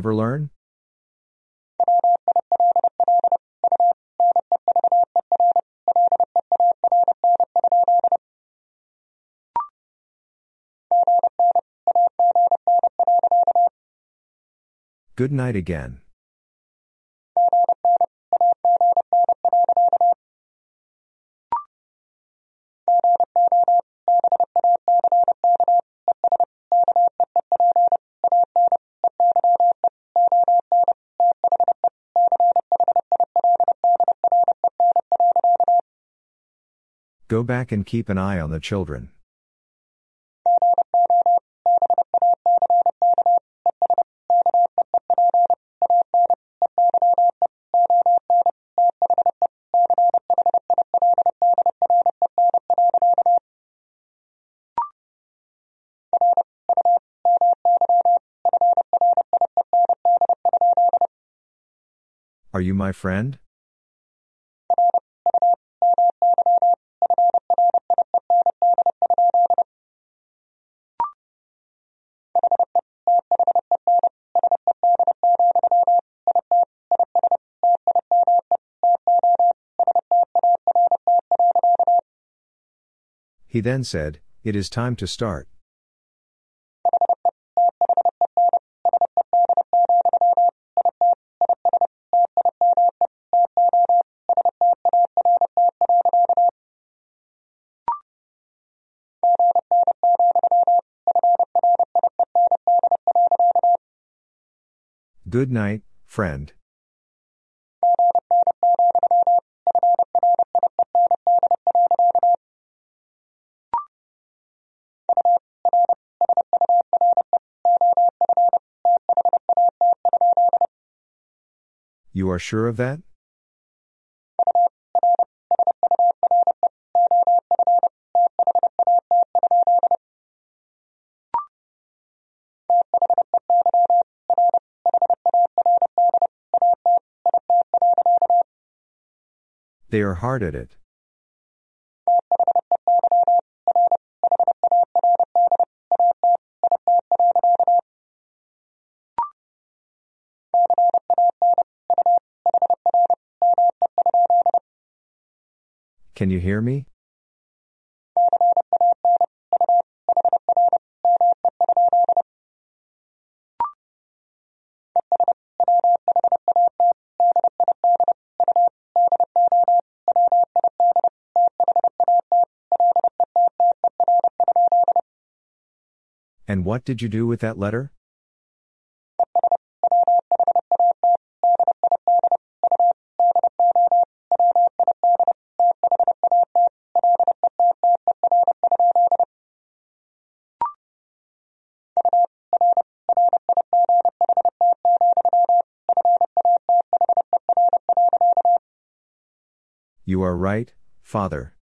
never learn? Good night again. Go back and keep an eye on the children. Are you my friend? He then said, It is time to start. Good night, friend. You are sure of that? They are hard at it. Can you hear me? And what did you do with that letter? You are right, father.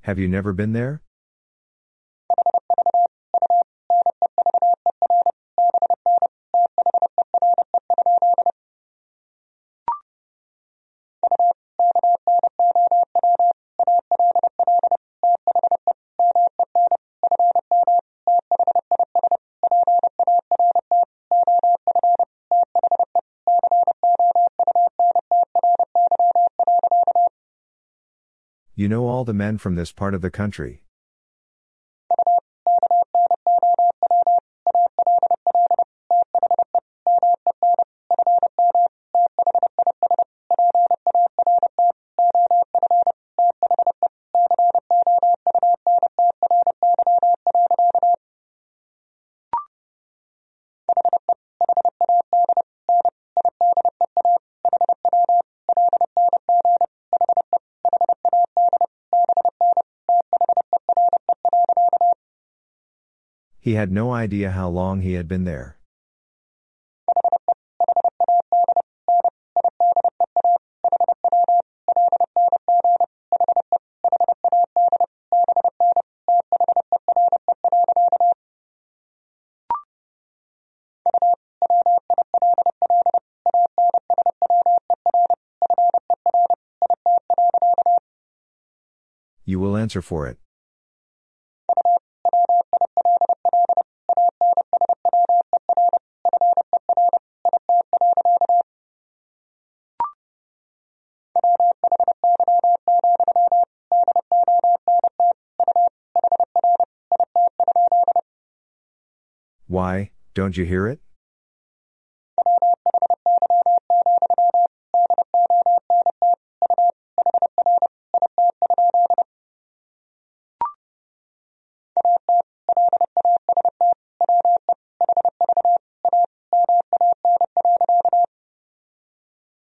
Have you never been there? You know all the men from this part of the country. He had no idea how long he had been there. You will answer for it. Don't you hear it?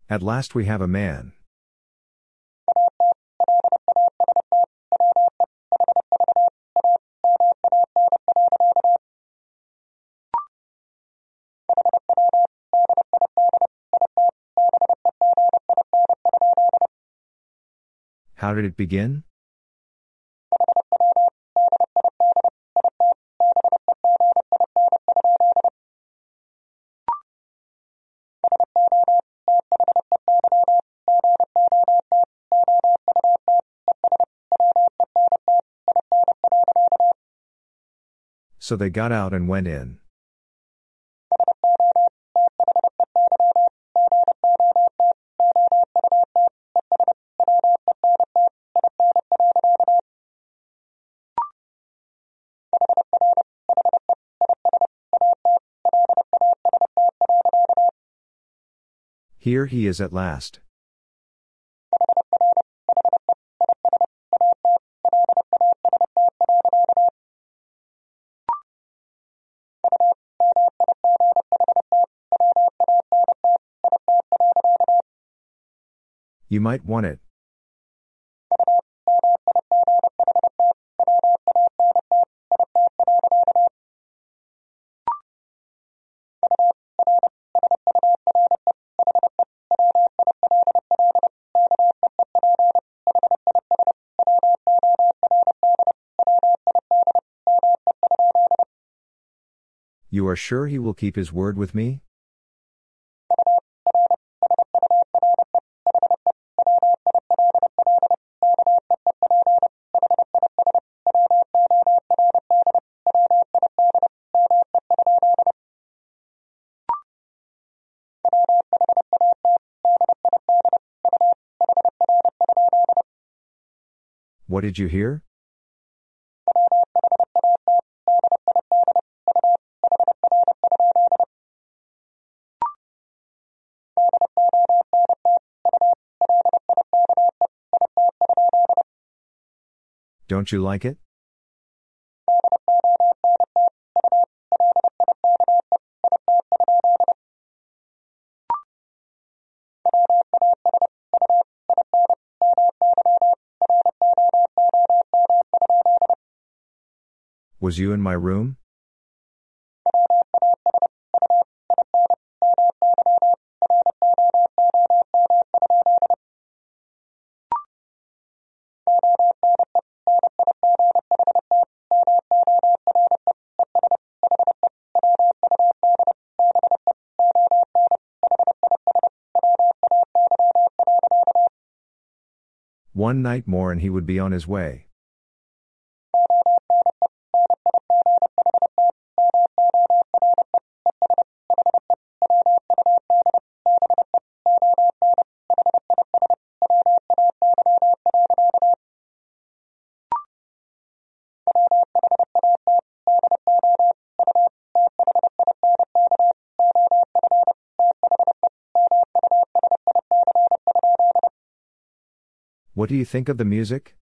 At last we have a man. Did it begin? So they got out and went in. Here he is at last. You might want it. Are sure he will keep his word with me? What did you hear? Don't you like it? Was you in my room? One night more and he would be on his way. What do you think of the music?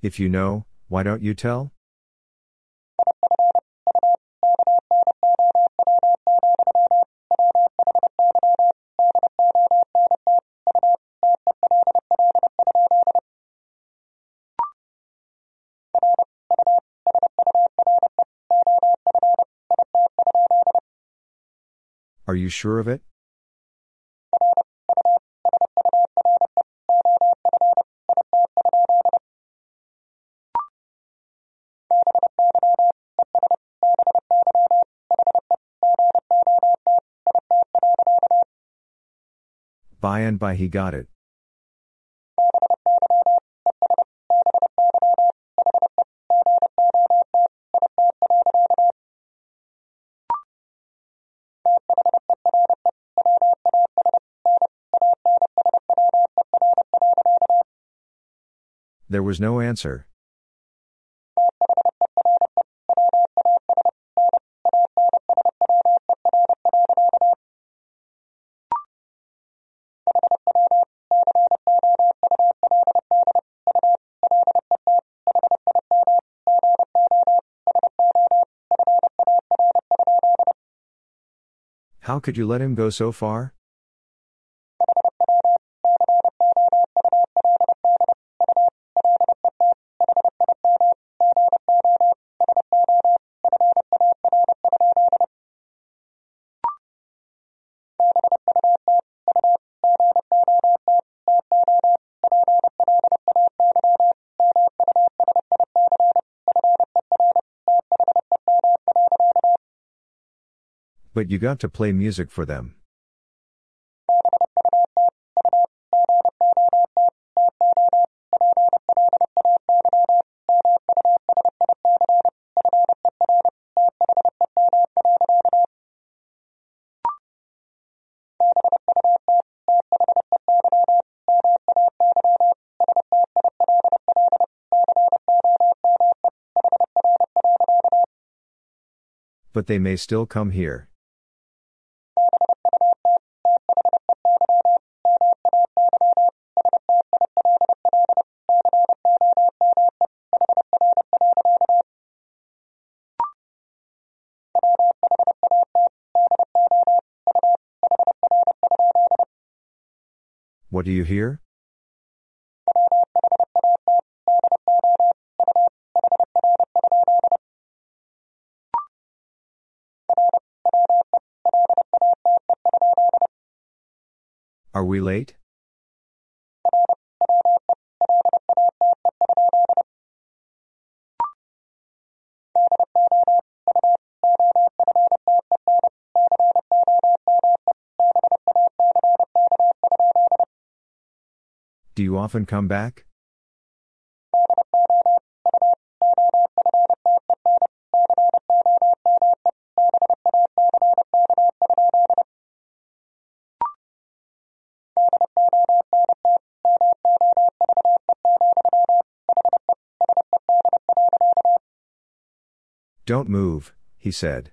If you know, why don't you tell? Are you sure of it? By and by he got it. There was no answer. How could you let him go so far? But you got to play music for them. But they may still come here. What do you hear? Are we late? Do you often come back? Don't move, he said.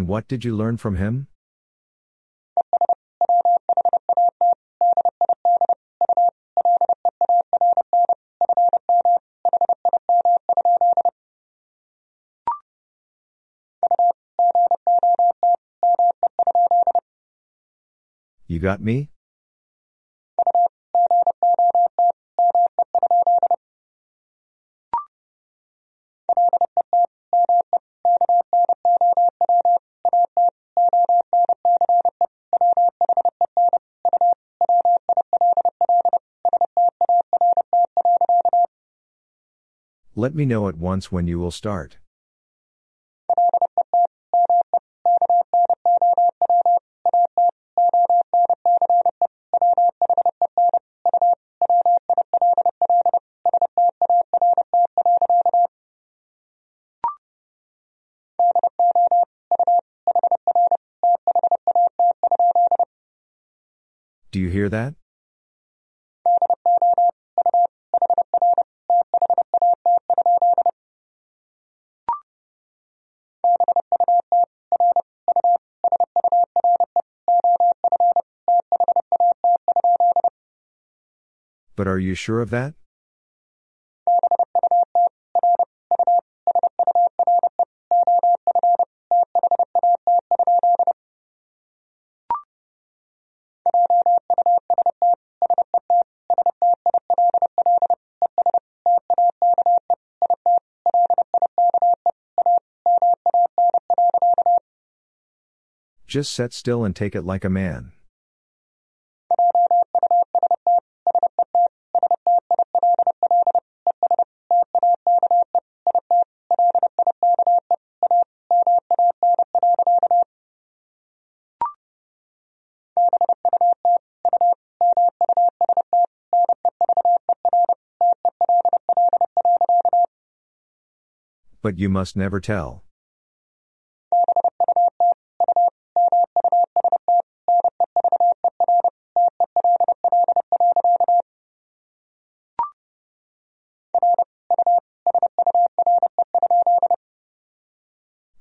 And what did you learn from him? You got me? Let me know at once when you will start. Do you hear that? But are you sure of that? Just set still and take it like a man. But you must never tell.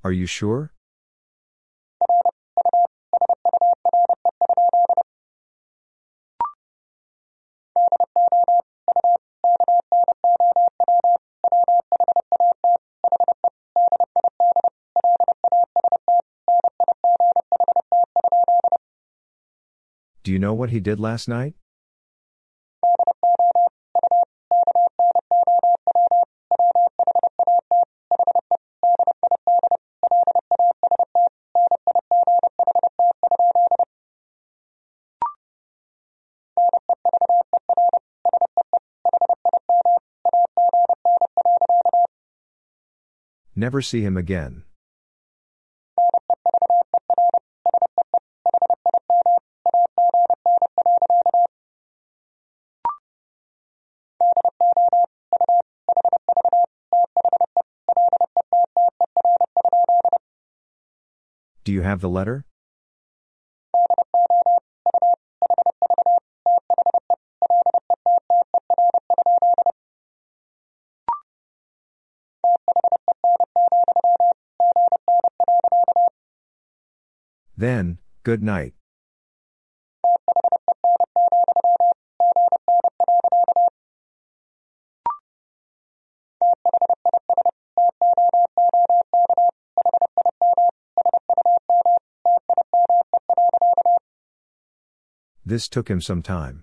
Are you sure? Do you know what he did last night? Never see him again. Have the letter? Then, good night. This took him some time.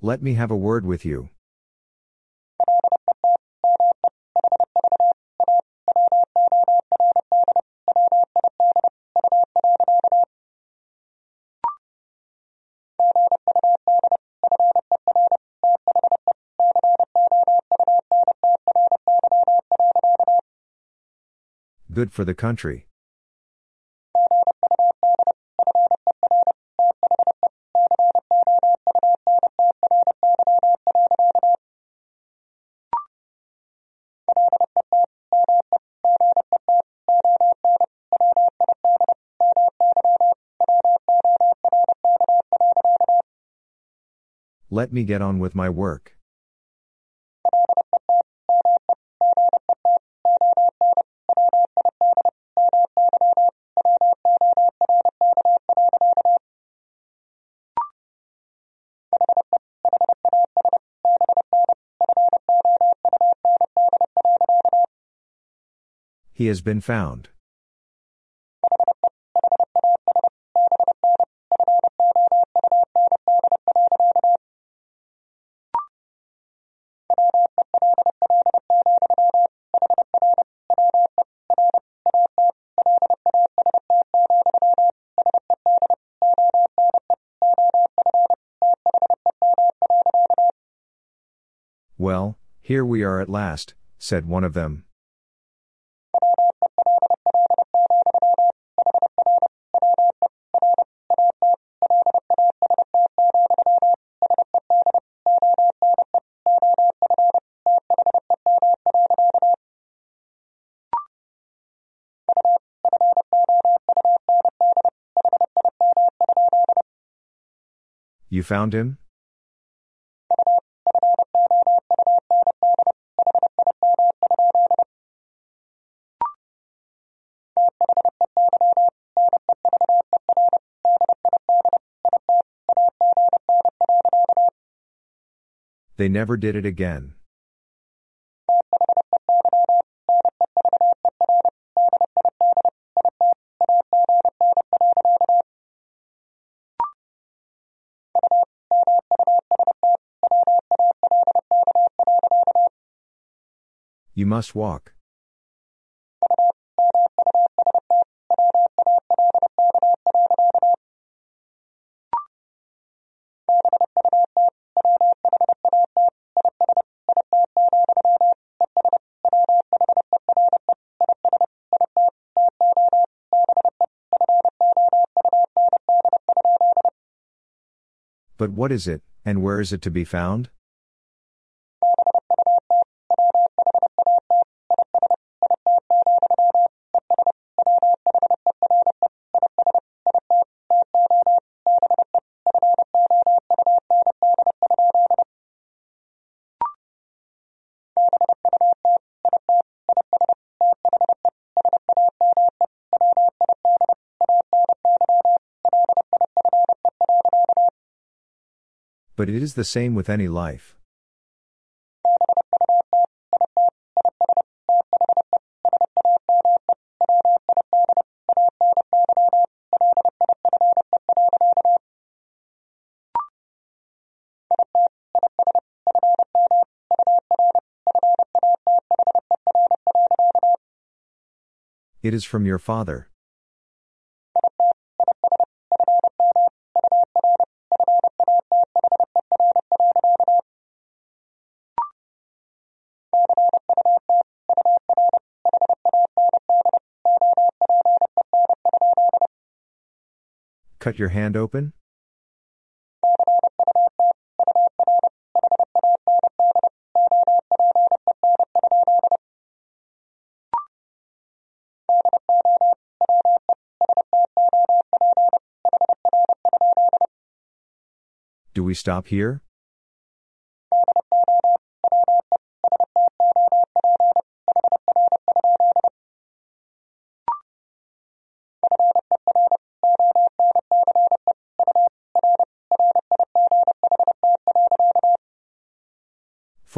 Let me have a word with you. Good for the country. Let me get on with my work. He has been found. Well, here we are at last, said one of them. You found him? They never did it again. Must walk. But what is it, and where is it to be found? But it is the same with any life. It is from your father. Cut your hand open? Do we stop here?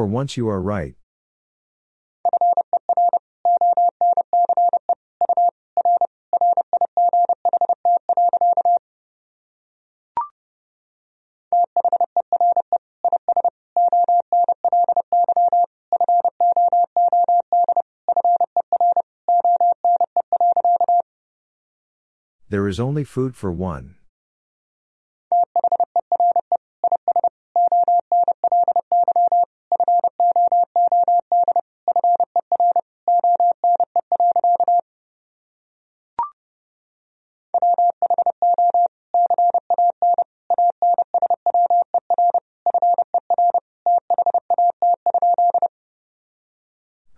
For once you are right. There is only food for one.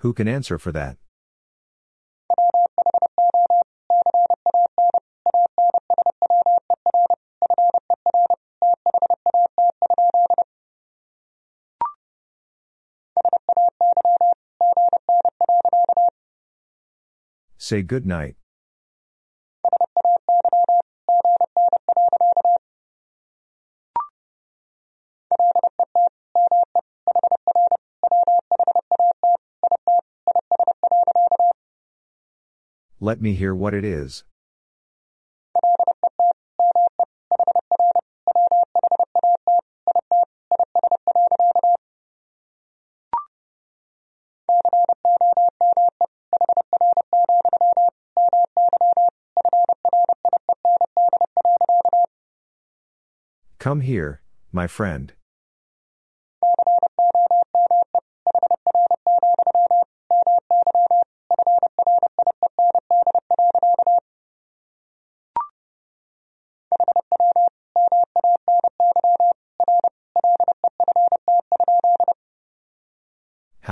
Who can answer for that? Say good night. Let me hear what it is. Come here, my friend.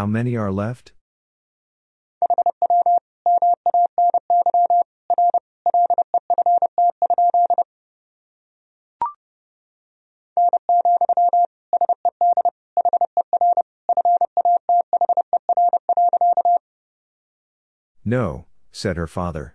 How many are left? No, said her father.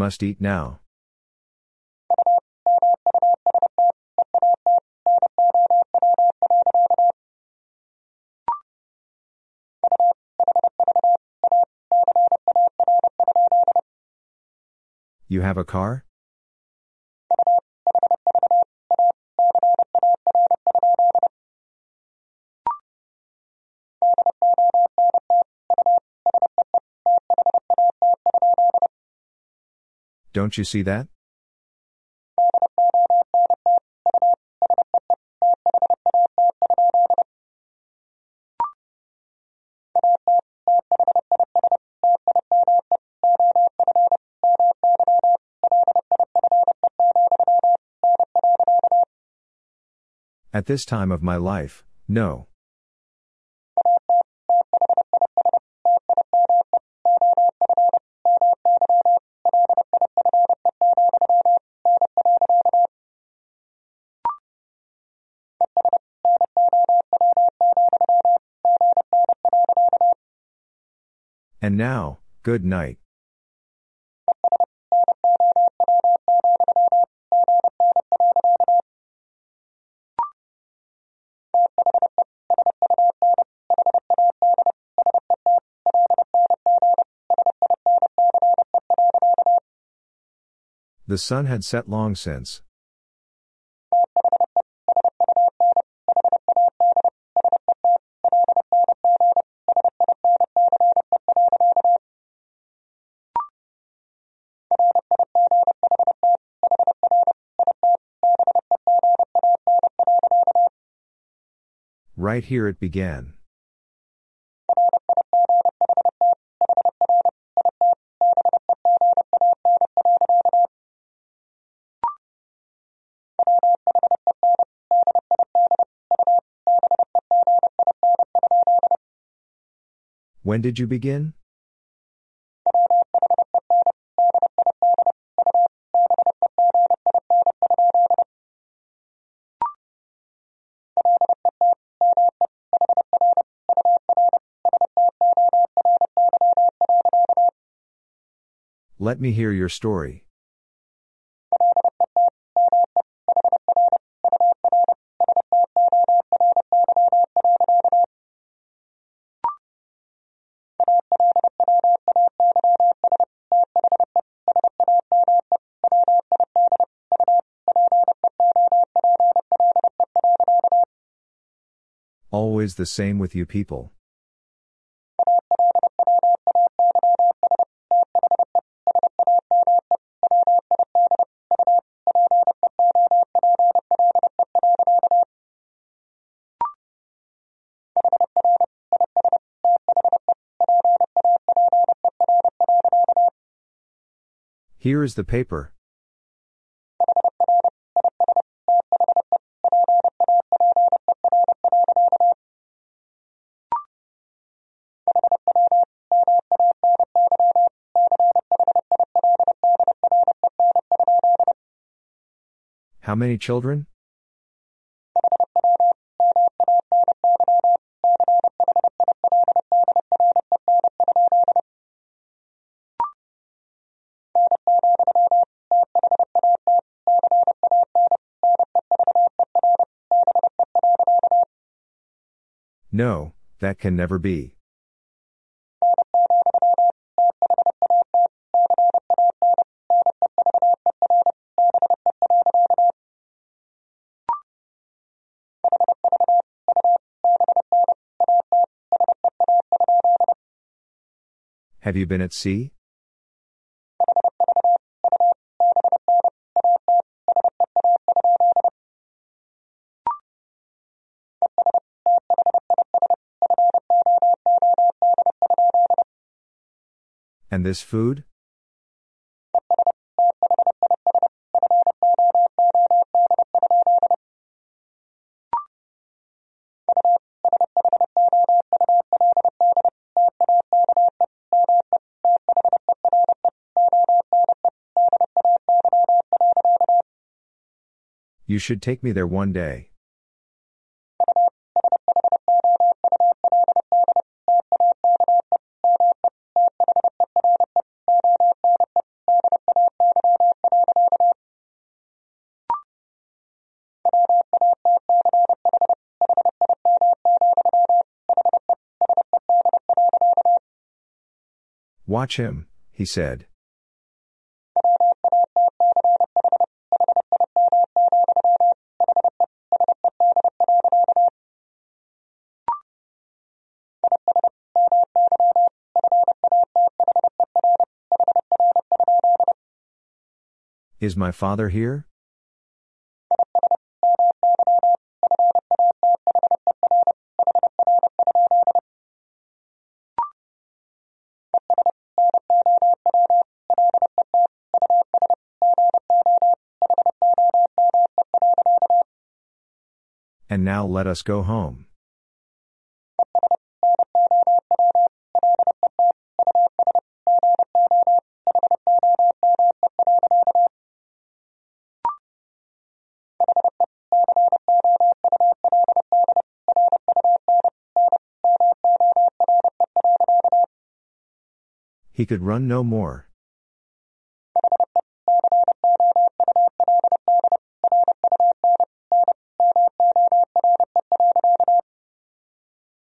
must eat now. You have a car? Don't you see that? At this time of my life, no. Now, good night. The sun had set long since. Right here it began. When did you begin? Let me hear your story. Always the same with you people. Here is the paper. How many children? No, that can never be. Have you been at sea? And this food? You should take me there one day. Watch him, he said. Is my father here? Now let us go home. He could run no more.